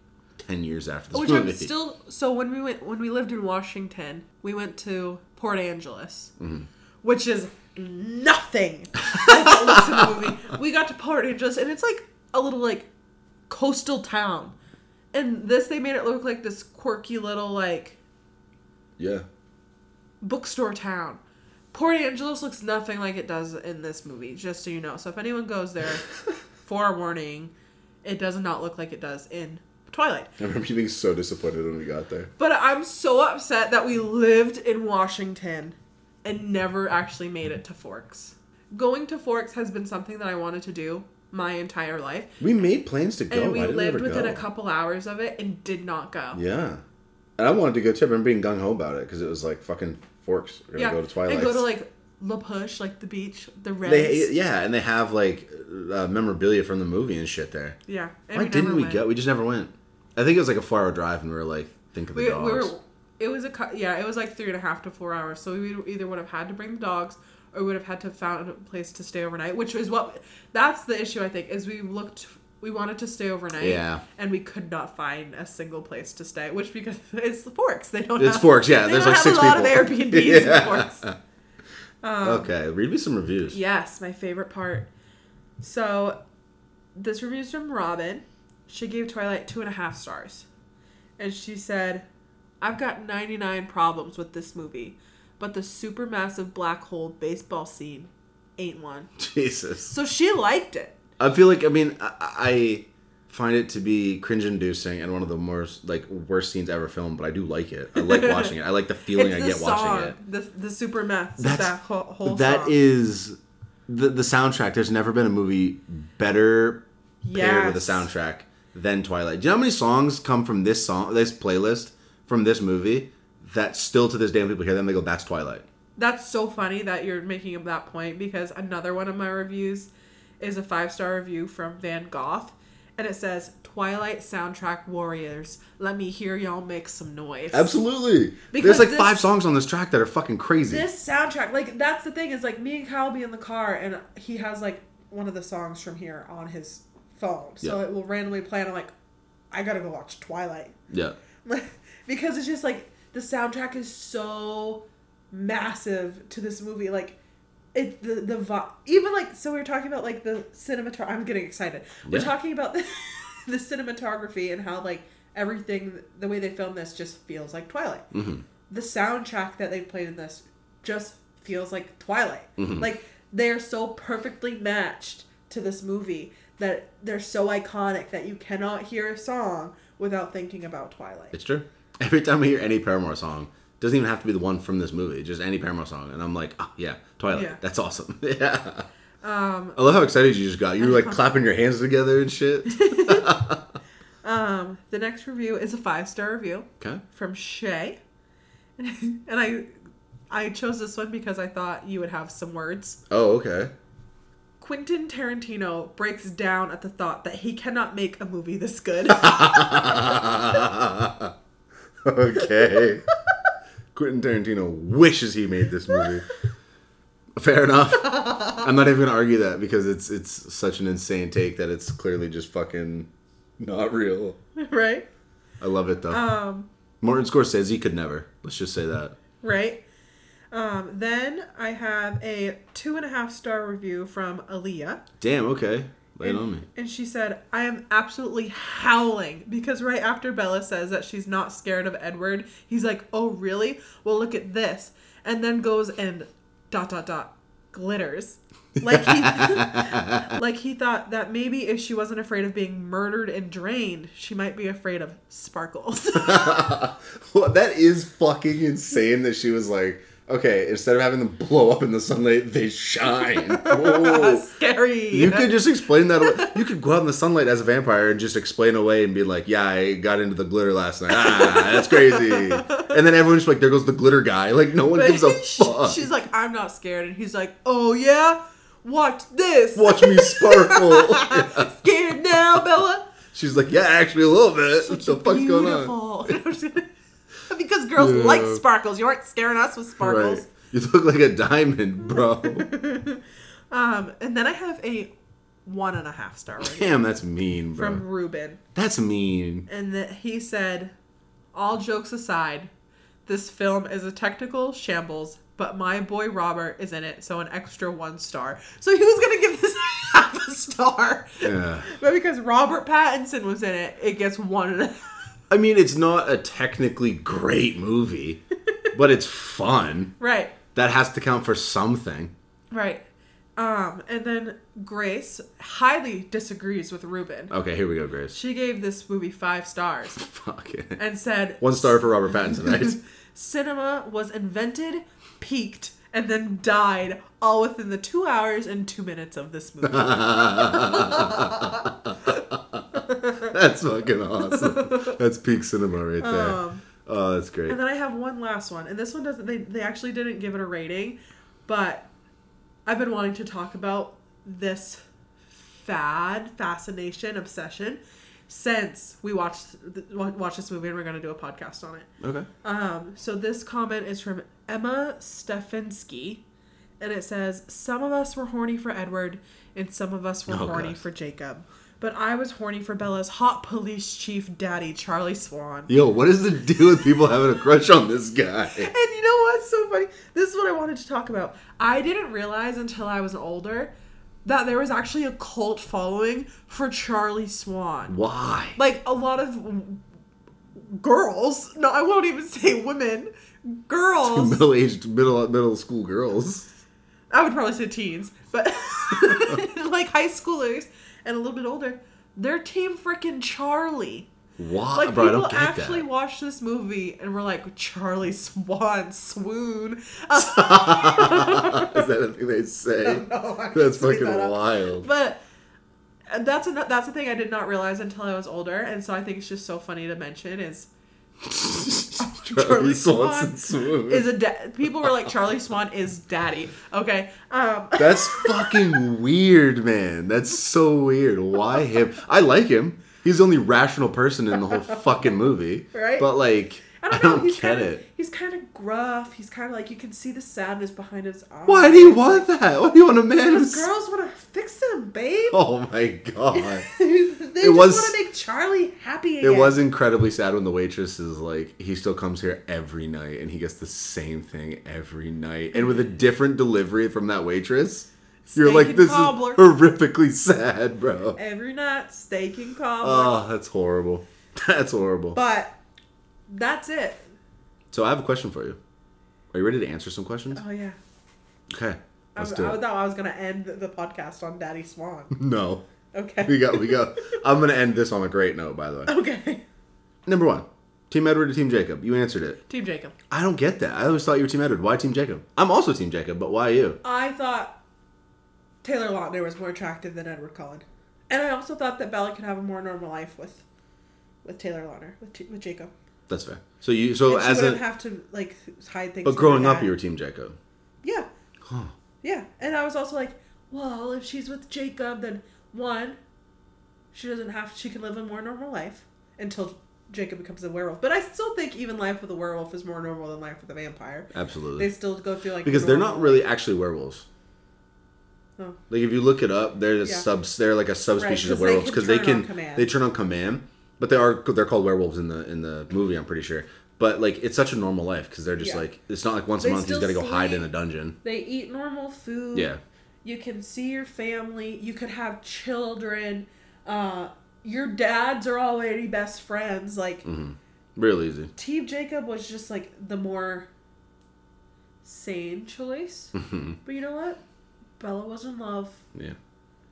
D: ten years after this
E: Which
D: movie.
E: I'm still so when we went when we lived in Washington, we went to Port Angeles,
D: Mm-hmm.
E: which is nothing like what looks in the movie. We got to Port Angeles and it's like a little like coastal town. And this they made it look like this quirky little like
D: yeah.
E: bookstore town. Port Angeles looks nothing like it does in this movie, just so you know. So if anyone goes there, <laughs> forewarning, it does not look like it does in Twilight.
D: I remember you being so disappointed when we got there.
E: But I'm so upset that we lived in Washington and never actually made it to Forks. Going to Forks has been something that I wanted to do my entire life.
D: We made plans to go.
E: and we lived within
D: go?
E: a couple hours of it and did not go.
D: Yeah. And I wanted to go too. I remember being gung ho about it because it was like fucking forks. We're gonna go to Twilight.
E: And go to like La Push, like the beach, the Reds.
D: They yeah, and they have like uh, memorabilia from the movie and shit there.
E: yeah.
D: Why didn't we
E: went.
D: go? We just never went. I think it was like a four hour drive, and we were like, think of the
E: We,
D: dogs.
E: we were. It was a yeah. It was like three and a half to four hours. So we either would have had to bring the dogs, or we would have had to found a place to stay overnight. Which is what. That's the issue. I think is we looked. We wanted to stay overnight.
D: Yeah.
E: And we could not find a single place to stay, which because <laughs> it's the Forks. They don't.
D: It's
E: have,
D: Forks, yeah, there's like six
E: a lot
D: people.
E: of <laughs> Airbnbs
D: Yeah.
E: in Forks.
D: Um, okay, read me some reviews.
E: Yes, my favorite part. So, this review is from Robin. She gave Twilight two and a half stars. And she said, I've got 99 problems with this movie, but the supermassive black hole baseball scene ain't one. <laughs>
D: Jesus.
E: So she liked it.
D: I feel like I mean I, I find it to be cringe inducing and one of the most like worst scenes ever filmed, but I do like it. I like watching it. I like the <laughs> feeling I
E: the
D: get
E: song,
D: watching it.
E: The, the
D: That's
E: black hole, whole
D: that is the the soundtrack. There's never been a movie better paired with a soundtrack than Twilight. Do you know how many songs come from this song, this playlist from this movie that still to this day when people hear them they go, "That's Twilight."
E: That's so funny that you're making that point because another one of my reviews is a five star review from Van Gogh, and it says Twilight soundtrack warriors. Let me hear y'all make some noise.
D: Absolutely.
E: Because
D: There's like
E: this-
D: five songs on this track that are fucking crazy.
E: This soundtrack, like that's the thing is like me and Kyle be in the car and he has like one of the songs from here on his phone, so
D: Yeah.
E: it will randomly play, and I'm like, I gotta go watch Twilight.
D: yeah. <laughs>
E: because it's just like the soundtrack is so massive to this movie like it the the even like so we were talking about like the cinematography i'm getting excited we're
D: Yeah.
E: talking about the, <laughs> the cinematography and how like everything the way they filmed this just feels like twilight
D: Mhm.
E: the soundtrack that they played in this just feels like twilight
D: Mhm.
E: like they're so perfectly matched to this movie that they're so iconic that you cannot hear a song without thinking about twilight
D: It's true. <laughs> Every time I hear any Paramore song, doesn't even have to be the one from this movie, just any Paramore song, and I'm like, oh yeah, Twilight.
E: Yeah.
D: That's awesome. <laughs> yeah.
E: Um,
D: I love how excited you just got. You were like <laughs> clapping your hands together and shit.
E: um, the next review is a five star review
D: Okay.
E: from Shay, and I I chose this one because I thought you would have some words.
D: Oh, okay.
E: Quentin Tarantino breaks down at the thought that he cannot make a movie this good. <laughs>
D: okay. Quentin Tarantino wishes he made this movie. Fair enough. I'm not even gonna argue that because it's it's such an insane take that it's clearly just fucking not real.
E: right?
D: I love it though.
E: Um,
D: Martin Scorsese says he could never. Let's just say that.
E: right. Um, then I have a two and a half star review from Aaliyah.
D: Damn. Okay. Lay it
E: And,
D: on me.
E: and she said, I am absolutely howling because right after Bella says that she's not scared of Edward, he's like, Oh, really? Well, look at this. And then goes and dot, dot, dot, glitters. Like he, <laughs> like he thought that maybe if she wasn't afraid of being murdered and drained, she might be afraid of sparkles. <laughs> <laughs>
D: Well, that is fucking insane that she was like, okay, instead of having them blow up in the sunlight, they shine. <laughs> Whoa.
E: Scary.
D: You could just explain that. Away. You could go out in the sunlight as a vampire and just explain away and be like, "Yeah, I got into the glitter last night. Ah, that's crazy." <laughs> And then everyone's like, "There goes the glitter guy." Like no one
E: But
D: gives a fuck.
E: She's like, I'm not scared. And he's like, Oh, yeah? Watch this.
D: Watch me sparkle. <laughs>
E: Scared now, Bella?
D: She's like, "Yeah, actually a little bit. What the fuck's going on?" <laughs>
E: Because girls
D: Yeah.
E: like sparkles. You aren't scaring us with sparkles.
D: Right. You look like a diamond, bro. <laughs>
E: Um, and then I have a one and a half star rating
D: Damn, that's mean, bro.
E: from Ruben.
D: That's mean.
E: And that he said, all jokes aside, this film is a technical shambles, but my boy Robert is in it, so an extra one star. So he was gonna give this <laughs> half a star.
D: Yeah.
E: But because Robert Pattinson was in it, it gets one and a half.
D: I mean, it's not a technically great movie, <laughs> but it's fun.
E: Right.
D: That has to count for something.
E: Right. Um, and then Grace highly disagrees with Ruben.
D: Okay, here we go, Grace.
E: She gave this movie five stars <laughs>
D: Fuck it.
E: and said
D: One star for Robert Pattinson, right? <laughs>
E: cinema was invented, peaked, and then died all within the two hours and two minutes of this movie. <laughs>
D: That's fucking awesome. That's peak cinema right there.
E: Um,
D: oh, that's great.
E: And then I have one last one, and this one doesn't. They they actually didn't give it a rating, but I've been wanting to talk about this fad, fascination, obsession since we watched watched this movie, and we're gonna do a podcast on it.
D: Okay.
E: Um, so this comment is from Emma Stefanski, and it says, "Some of us were horny for Edward, and some of us were
D: Oh,
E: horny
D: God.
E: for Jacob." But I was horny for Bella's hot police chief daddy, Charlie Swan.
D: Yo, what is the deal with people having a crush on this guy? <laughs>
E: And you know what's so funny? This is what I wanted to talk about. I didn't realize until I was older that there was actually a cult following for Charlie Swan.
D: Why?
E: Like a lot of girls, no, I won't even say women, girls.
D: Middle-aged, middle middle school girls.
E: I would probably say teens, but <laughs> like high schoolers and a little bit older, they're team freaking Charlie.
D: Why,
E: Like
D: bro? I
E: people
D: don't get
E: actually
D: that.
E: watched this movie and were like, Charlie <laughs> Swan, swoon. <laughs> <laughs>
D: Is that a thing they say?
E: No,
D: That's fucking
E: that
D: wild.
E: But that's a, that's the thing I did not realize until I was older, and so I think it's just so funny to mention is
D: Charlie
E: Swan
D: swoon.
E: is a da- people were like Charlie Swan is daddy. Okay, um,
D: That's fucking weird, man. That's so weird. Why him? I like him. He's the only rational person in the whole <laughs> fucking movie.
E: Right?
D: But like,
E: I
D: I
E: don't,
D: don't,
E: know. He's
D: get
E: kinda,
D: it.
E: He's kind of gruff. He's kind of like you can see the sadness behind his eyes.
D: Why do you want that? Why do you want a man
E: Because
D: who's?
E: girls want to fix him, babe.
D: Oh my god. <laughs>
E: they just
D: was-
E: want to make Charlie happy again.
D: It was incredibly sad when the waitress is like, he still comes here every night and he gets the same thing every night and with a different delivery from that waitress. You're like, this
E: cobbler.
D: is horrifically sad, bro.
E: every night steak and cobbler.
D: Oh, that's horrible. <laughs> That's horrible.
E: but that's it.
D: So I have a question for you. Are you ready to answer some questions?
E: Oh yeah.
D: Okay,
E: I,
D: let's
E: was,
D: do
E: I
D: it.
E: thought I was gonna end the podcast on Daddy Swan. <laughs>
D: No,
E: Okay.
D: we got, we got. <laughs> I'm gonna end this on a great note, by the way.
E: Okay.
D: Number one, Team Edward or Team Jacob? You answered it.
E: Team Jacob.
D: I don't get that. I always thought you were Team Edward. Why Team Jacob? I'm also Team Jacob, but why you?
E: I thought Taylor Lautner was more attractive than Edward Cullen, and I also thought that Bella could have a more normal life with with Taylor Lautner with T- with Jacob.
D: That's fair. So you, so
E: and she
D: as
E: wouldn't
D: a,
E: have to like hide things.
D: but
E: from her
D: growing up,
E: dad.
D: you were Team Jacob.
E: Yeah. Yeah. And I was also like, well, if she's with Jacob, then one, she doesn't have, she can live a more normal life until Jacob becomes a werewolf. But I still think even life with a werewolf is more normal than life with a vampire.
D: Absolutely.
E: They still go through like
D: because they're
E: normal-
D: not really actually werewolves.
E: Oh.
D: Like if you look it up, they're
E: Yeah.
D: subs. They're like a subspecies
E: 'cause
D: of werewolves because they
E: turn
D: can
E: on command.
D: they turn on command, but they are they're called werewolves in the in the movie. I'm pretty sure. But like it's such a normal life because they're just
E: Yeah.
D: like it's not like once
E: They
D: a month he's got to go hide in a dungeon.
E: They eat normal food.
D: Yeah,
E: You can see your family. You could have children. Uh, your dads are already best friends. Like,
D: Mm-hmm. real easy.
E: Team Jacob was just like the more sane choice.
D: Mm-hmm. <laughs>
E: But you know what? Bella was in love.
D: Yeah,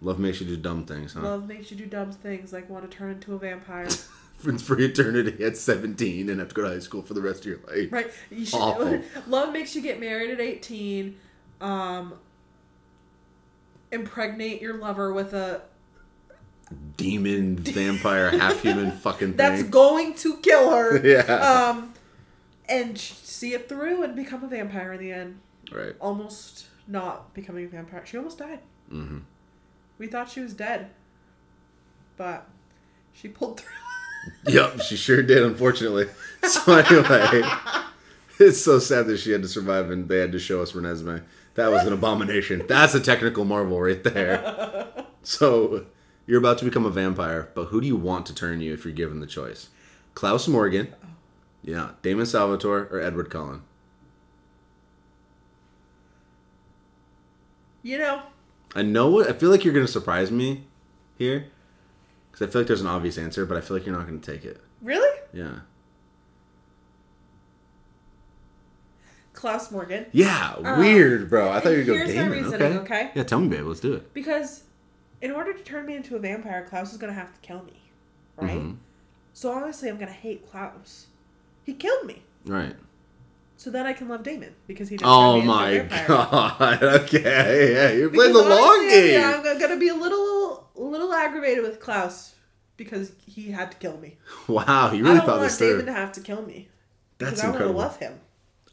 D: love makes you do dumb things, huh?
E: Love makes you do dumb things like want to turn into a vampire. <laughs>
D: For, for eternity at 17 and have to go to high school for the rest of your life.
E: right? You should,
D: Awful. <laughs>
E: love makes you get married at 18. Um, impregnate your lover with a
D: Demon, vampire, half human <laughs> fucking thing.
E: that's going to kill her.
D: Yeah.
E: Um, and see it through and become a vampire in the end.
D: right.
E: Almost not becoming a vampire. She almost died.
D: Mm-hmm.
E: We thought she was dead, but she pulled through. <laughs>
D: Yep, she sure did, unfortunately. <laughs> So anyway, <laughs> it's so sad that she had to survive and they had to show us Renesmee. That was an abomination. That's a technical marvel right there. So you're about to become a vampire, but who do you want to turn you if you're given the choice? Klaus Morgan, yeah, Damon Salvatore, or Edward Cullen?
E: You know,
D: I know. What. I feel like you're gonna surprise me here, because I feel like there's an obvious answer, but I feel like you're not gonna take it.
E: really?
D: Yeah.
E: Klaus Morgan.
D: Yeah, weird, bro. I thought you
E: Uh, here's
D: Damon. okay.
E: okay?
D: Yeah, tell me, babe. Let's do it.
E: Because in order to turn me into a vampire, Klaus is gonna have to kill me, right?
D: Mhm.
E: So honestly, I'm gonna hate Klaus. He killed me.
D: Right.
E: So that I can love Damon because he. Didn't
D: Oh
E: me
D: my god. <laughs> Okay, yeah, you're playing
E: Because
D: the long game.
E: yeah, I'm gonna be a little, little aggravated with Klaus because he had to kill me.
D: Wow, you really
E: I
D: really
E: don't
D: thought
E: want
D: this
E: Damon
D: through.
E: to have to kill me.
D: That's
E: incredible. I want to love him.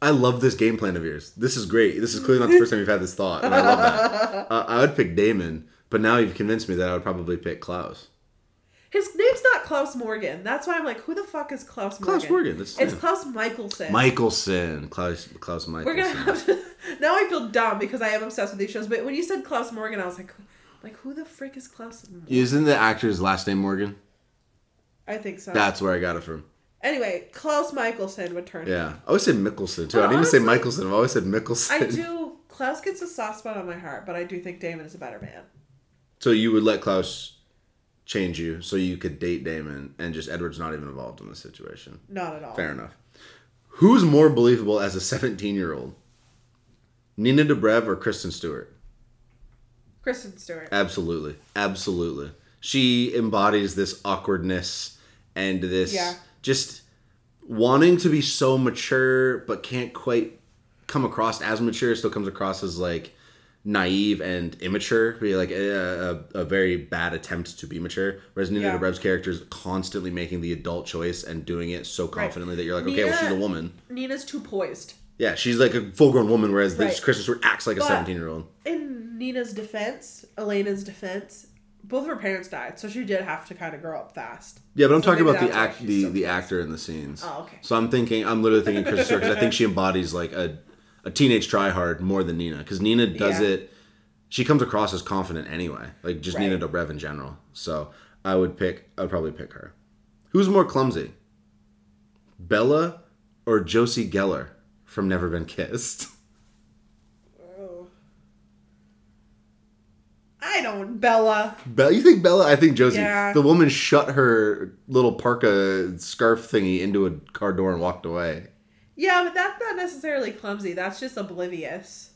D: I love this game plan of yours. This is great. This is clearly not the first time you've had this thought, and I love that. <laughs> Uh, I would pick Damon, but now you've convinced me that I would probably pick Klaus.
E: His name's not Klaus Morgan. That's why I'm like, who the fuck is Klaus Morgan?
D: Klaus Morgan, that's-
E: it's. Klaus Michelson.
D: Michelson, Klaus, Klaus Michelson.
E: We're gonna have to. <laughs> Now I feel dumb because I am obsessed with these shows. But when you said Klaus Morgan, I was like, like who the frick is Klaus? Morgan?
D: Isn't the actor's last name Morgan?
E: I think so.
D: That's where I got it from.
E: Anyway, Klaus Michelson would turn.
D: Yeah, I always say Mickelson too.
E: Well,
D: I didn't even say
E: honestly,
D: Michelson. I've always said Mickelson.
E: I do. Klaus gets a soft spot on my heart, but I do think Damon is a better man.
D: So you would let Klaus change you so you could date Damon, and just Edward's not even involved in the situation.
E: Not at all.
D: Fair enough. Who's more believable as a 17 year old? Nina Dobrev or Kristen Stewart?
E: Kristen Stewart.
D: Absolutely. Absolutely. She embodies this awkwardness and this
E: Yeah.
D: just wanting to be so mature but can't quite come across as mature, still comes across as like naive and immature, be like eh, a, a, a very bad attempt to be mature. Whereas Nina
E: Yeah.
D: Dobrev's character is constantly making the adult choice and doing it so confidently that you're like, okay, well, she's a woman.
E: Nina's too poised.
D: Yeah, she's like a full grown woman, whereas this
E: Right.
D: Kristen Stewart acts like a 17 year old.
E: In Nina's defense, Elena's defense, both of her parents died, so she did have to kind of grow up fast.
D: Yeah, but I'm
E: So
D: talking about the act, the
E: so
D: the actor in the scenes.
E: Oh, okay.
D: So I'm thinking, I'm literally thinking Kristen <laughs> Stewart because I think she embodies like a a teenage tryhard more than Nina because Nina does
E: Yeah.
D: it. She comes across as confident anyway, like just Nina
E: Right.
D: Dobrev in general. So I would pick, I would probably pick her. Who's more clumsy, Bella or Josie Geller from Never Been Kissed? <laughs> Oh.
E: I don't, Bella.
D: Bella, you think Bella? I think Josie.
E: Yeah.
D: The woman shut her little parka scarf thingy into a car door and walked away.
E: Yeah, but that's not necessarily clumsy. That's just oblivious.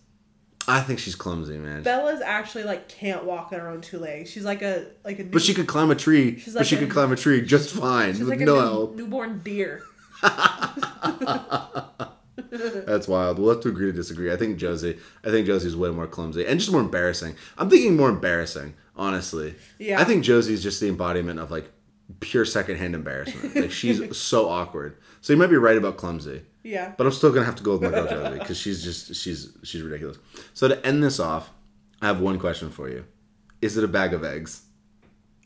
D: I think she's clumsy, man.
E: Bella's actually like can't walk on her own two legs. She's like a like a. New,
D: But she could climb a tree.
E: She's
D: but
E: like
D: she
E: a-
D: could climb a tree just fine
E: She's
D: with
E: like a
D: no
E: new-
D: help.
E: newborn deer. <laughs>
D: That's wild. We'll have to agree to disagree. I think Josie. I think Josie's way more clumsy and just more embarrassing. I'm thinking more embarrassing, honestly.
E: Yeah.
D: I think Josie's just the embodiment of like pure secondhand embarrassment. Like she's <laughs> so awkward. So you might be right about clumsy.
E: Yeah.
D: But I'm still gonna have to go with my girl Josie because she's just she's she's ridiculous. So to end this off, I have one question for you. Is it a bag of eggs?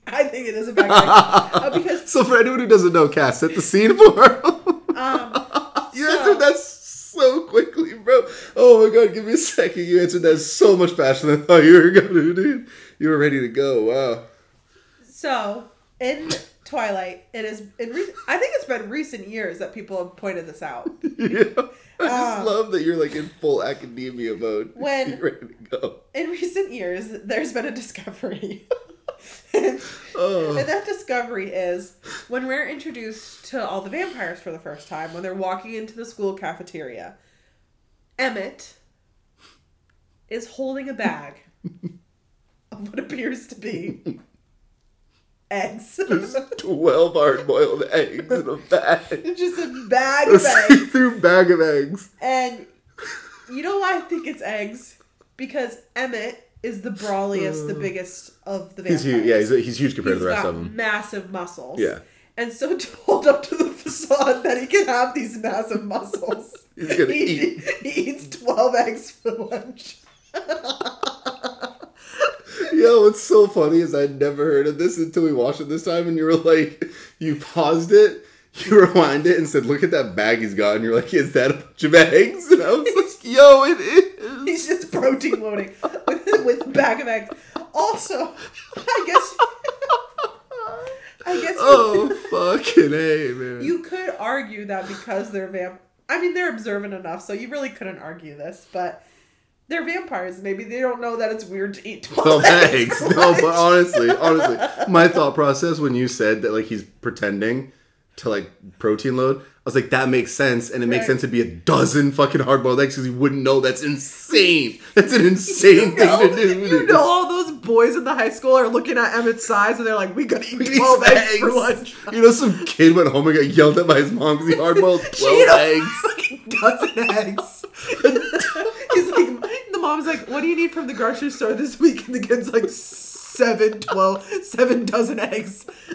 E: I think it is a bag of eggs. <laughs> Uh, because
D: So for anyone who doesn't know, Cass, set the scene for her. <laughs>
E: um,
D: You
E: So-
D: answered that so quickly, bro. Oh my god, give me a second. You answered that so much faster than I thought you were going to, dude. You were ready to go. Wow.
E: so in Twilight, it is in. Re- I think it's been recent years that people have pointed this out. <laughs>
D: Yeah. I just
E: Um,
D: love that you're like in full academia mode. <laughs>
E: When-
D: you're ready to go.
E: In recent years, there's been a discovery. and, <laughs>
D: Oh.
E: and that discovery is when we're introduced to all the vampires for the first time, when they're walking into the school cafeteria, Emmett is holding a bag of what appears to be eggs. <laughs>
D: Twelve hard boiled eggs in a bag. <laughs>
E: Just a bag
D: A
E: of eggs.
D: see-through bag of eggs.
E: And you know why I think it's eggs? Because Emmett is the brawliest, the uh. biggest of the vampires.
D: He's huge. Yeah, he's, he's huge compared to the rest of them.
E: massive muscles.
D: Yeah.
E: And so <laughs> to hold up to the facade that he can have these massive muscles,
D: He's gonna
E: he,
D: eat.
E: he eats 12 eggs for lunch.
D: Yo, what's so funny is I'd never heard of this until we watched it this time, and you were like, <laughs> you paused it, you <laughs> rewind it, and said, "Look at that bag he's got," and you're like, "Is that a bunch of eggs?" <laughs> And I was like, "Yo, it is."
E: He's just protein loading with, with bag of eggs. Also, I guess. I guess
D: Oh fucking a man.
E: You could argue that because they're vamp. I mean, they're observant enough, so you really couldn't argue this. But they're vampires. Maybe they don't know that it's weird to eat twelve
D: Twelve
E: eggs.
D: eggs. No, but <laughs> honestly, honestly, <laughs> my thought process when you said that like he's pretending to like protein load, I was like, that makes sense, and it makes sense to be a dozen fucking hard boiled eggs because you wouldn't know. That's insane. That's an insane
E: You know,
D: thing to do.
E: you know, <laughs> all those boys in the high school are looking at Emmett's size and they're like, "We gotta eat
D: These
E: twelve eggs, for lunch."
D: You know, some kid went home and got yelled at by his mom because he hard boiled twelve
E: Cheeto
D: eggs.
E: fucking dozen eggs. He's like, mom's like, what do you need from the grocery store this week? And the kid's like, seven, twelve, seven dozen eggs. <laughs>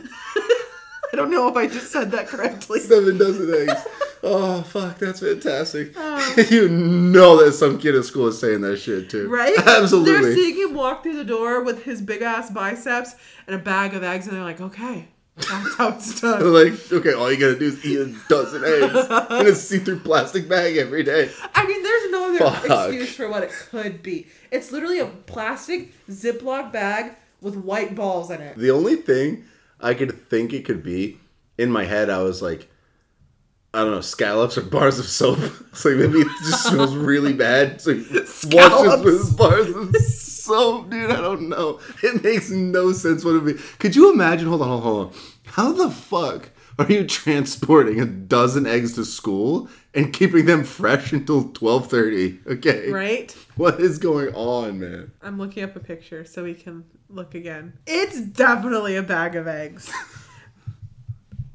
E: I don't know if I just said that correctly.
D: Seven dozen eggs. Oh fuck, that's fantastic. Oh. <laughs> you know that some kid at school is saying that shit too.
E: Right? <laughs>
D: Absolutely.
E: They're seeing him walk through the door with his big ass biceps and a bag of eggs, and they're like, okay, that's how it's done.
D: like, okay, all you gotta do is eat a dozen eggs <laughs> in a see-through plastic bag every day.
E: I mean, there's no other
D: Fuck.
E: excuse for what it could be. It's literally a plastic Ziploc bag with white balls in it.
D: The only thing I could think it could be in my head, I was like, I don't know, scallops or bars of soap. <laughs> It's like maybe it just smells really bad. So he washes
E: Scallops.
D: with bars of soap, <laughs> dude. I don't know. <laughs> It makes no sense what it would be. Could you imagine? Hold on, hold on, hold on. How the fuck are you <laughs> transporting a dozen eggs to school and keeping them fresh until twelve thirty? Okay,
E: Right? <laughs>
D: What is going on, man?
E: I'm looking up a picture so we can look again. It's definitely a bag of eggs.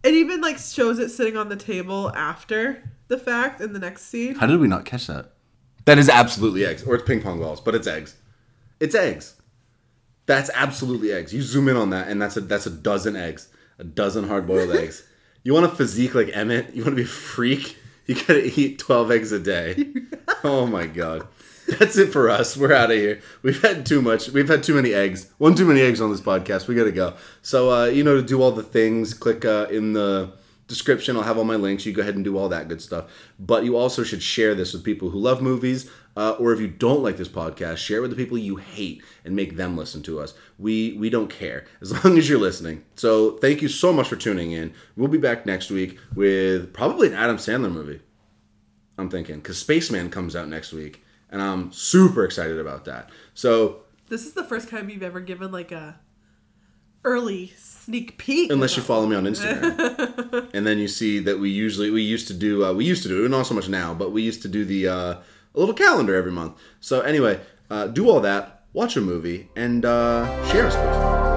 E: it even like shows it sitting on the table after the fact in the next scene.
D: How did we not catch that? That is absolutely eggs, or it's ping pong balls, but it's eggs. It's eggs. That's absolutely eggs. You zoom in on that, and that's a that's a dozen eggs, a dozen hard boiled <laughs> eggs. You want a physique like Emmett? You want to be a freak? You gotta eat twelve eggs a day. <laughs> Oh my god. That's it for us. We're out of here. We've had too much. We've had too many eggs. One too many eggs on this podcast. We gotta go. So uh, you know to do all the things. Click uh, in the description. I'll have all my links. You go ahead and do all that good stuff. But you also should share this with people who love movies, uh, or if you don't like this podcast, share it with the people you hate and make them listen to us. We we don't care <laughs> as long as you're listening. So thank you so much for tuning in. We'll be back next week with probably an Adam Sandler movie. I'm thinking because Spaceman comes out next week, and I'm super excited about that. So
E: This is the first time you've ever given like a early sneak peek.
D: unless you follow me on <laughs> Instagram, and then you see that we usually we used to do uh, we used to do not so much now, but we used to do the uh, a little calendar every month. So anyway, uh, do all that, watch a movie, and uh, share us. Please.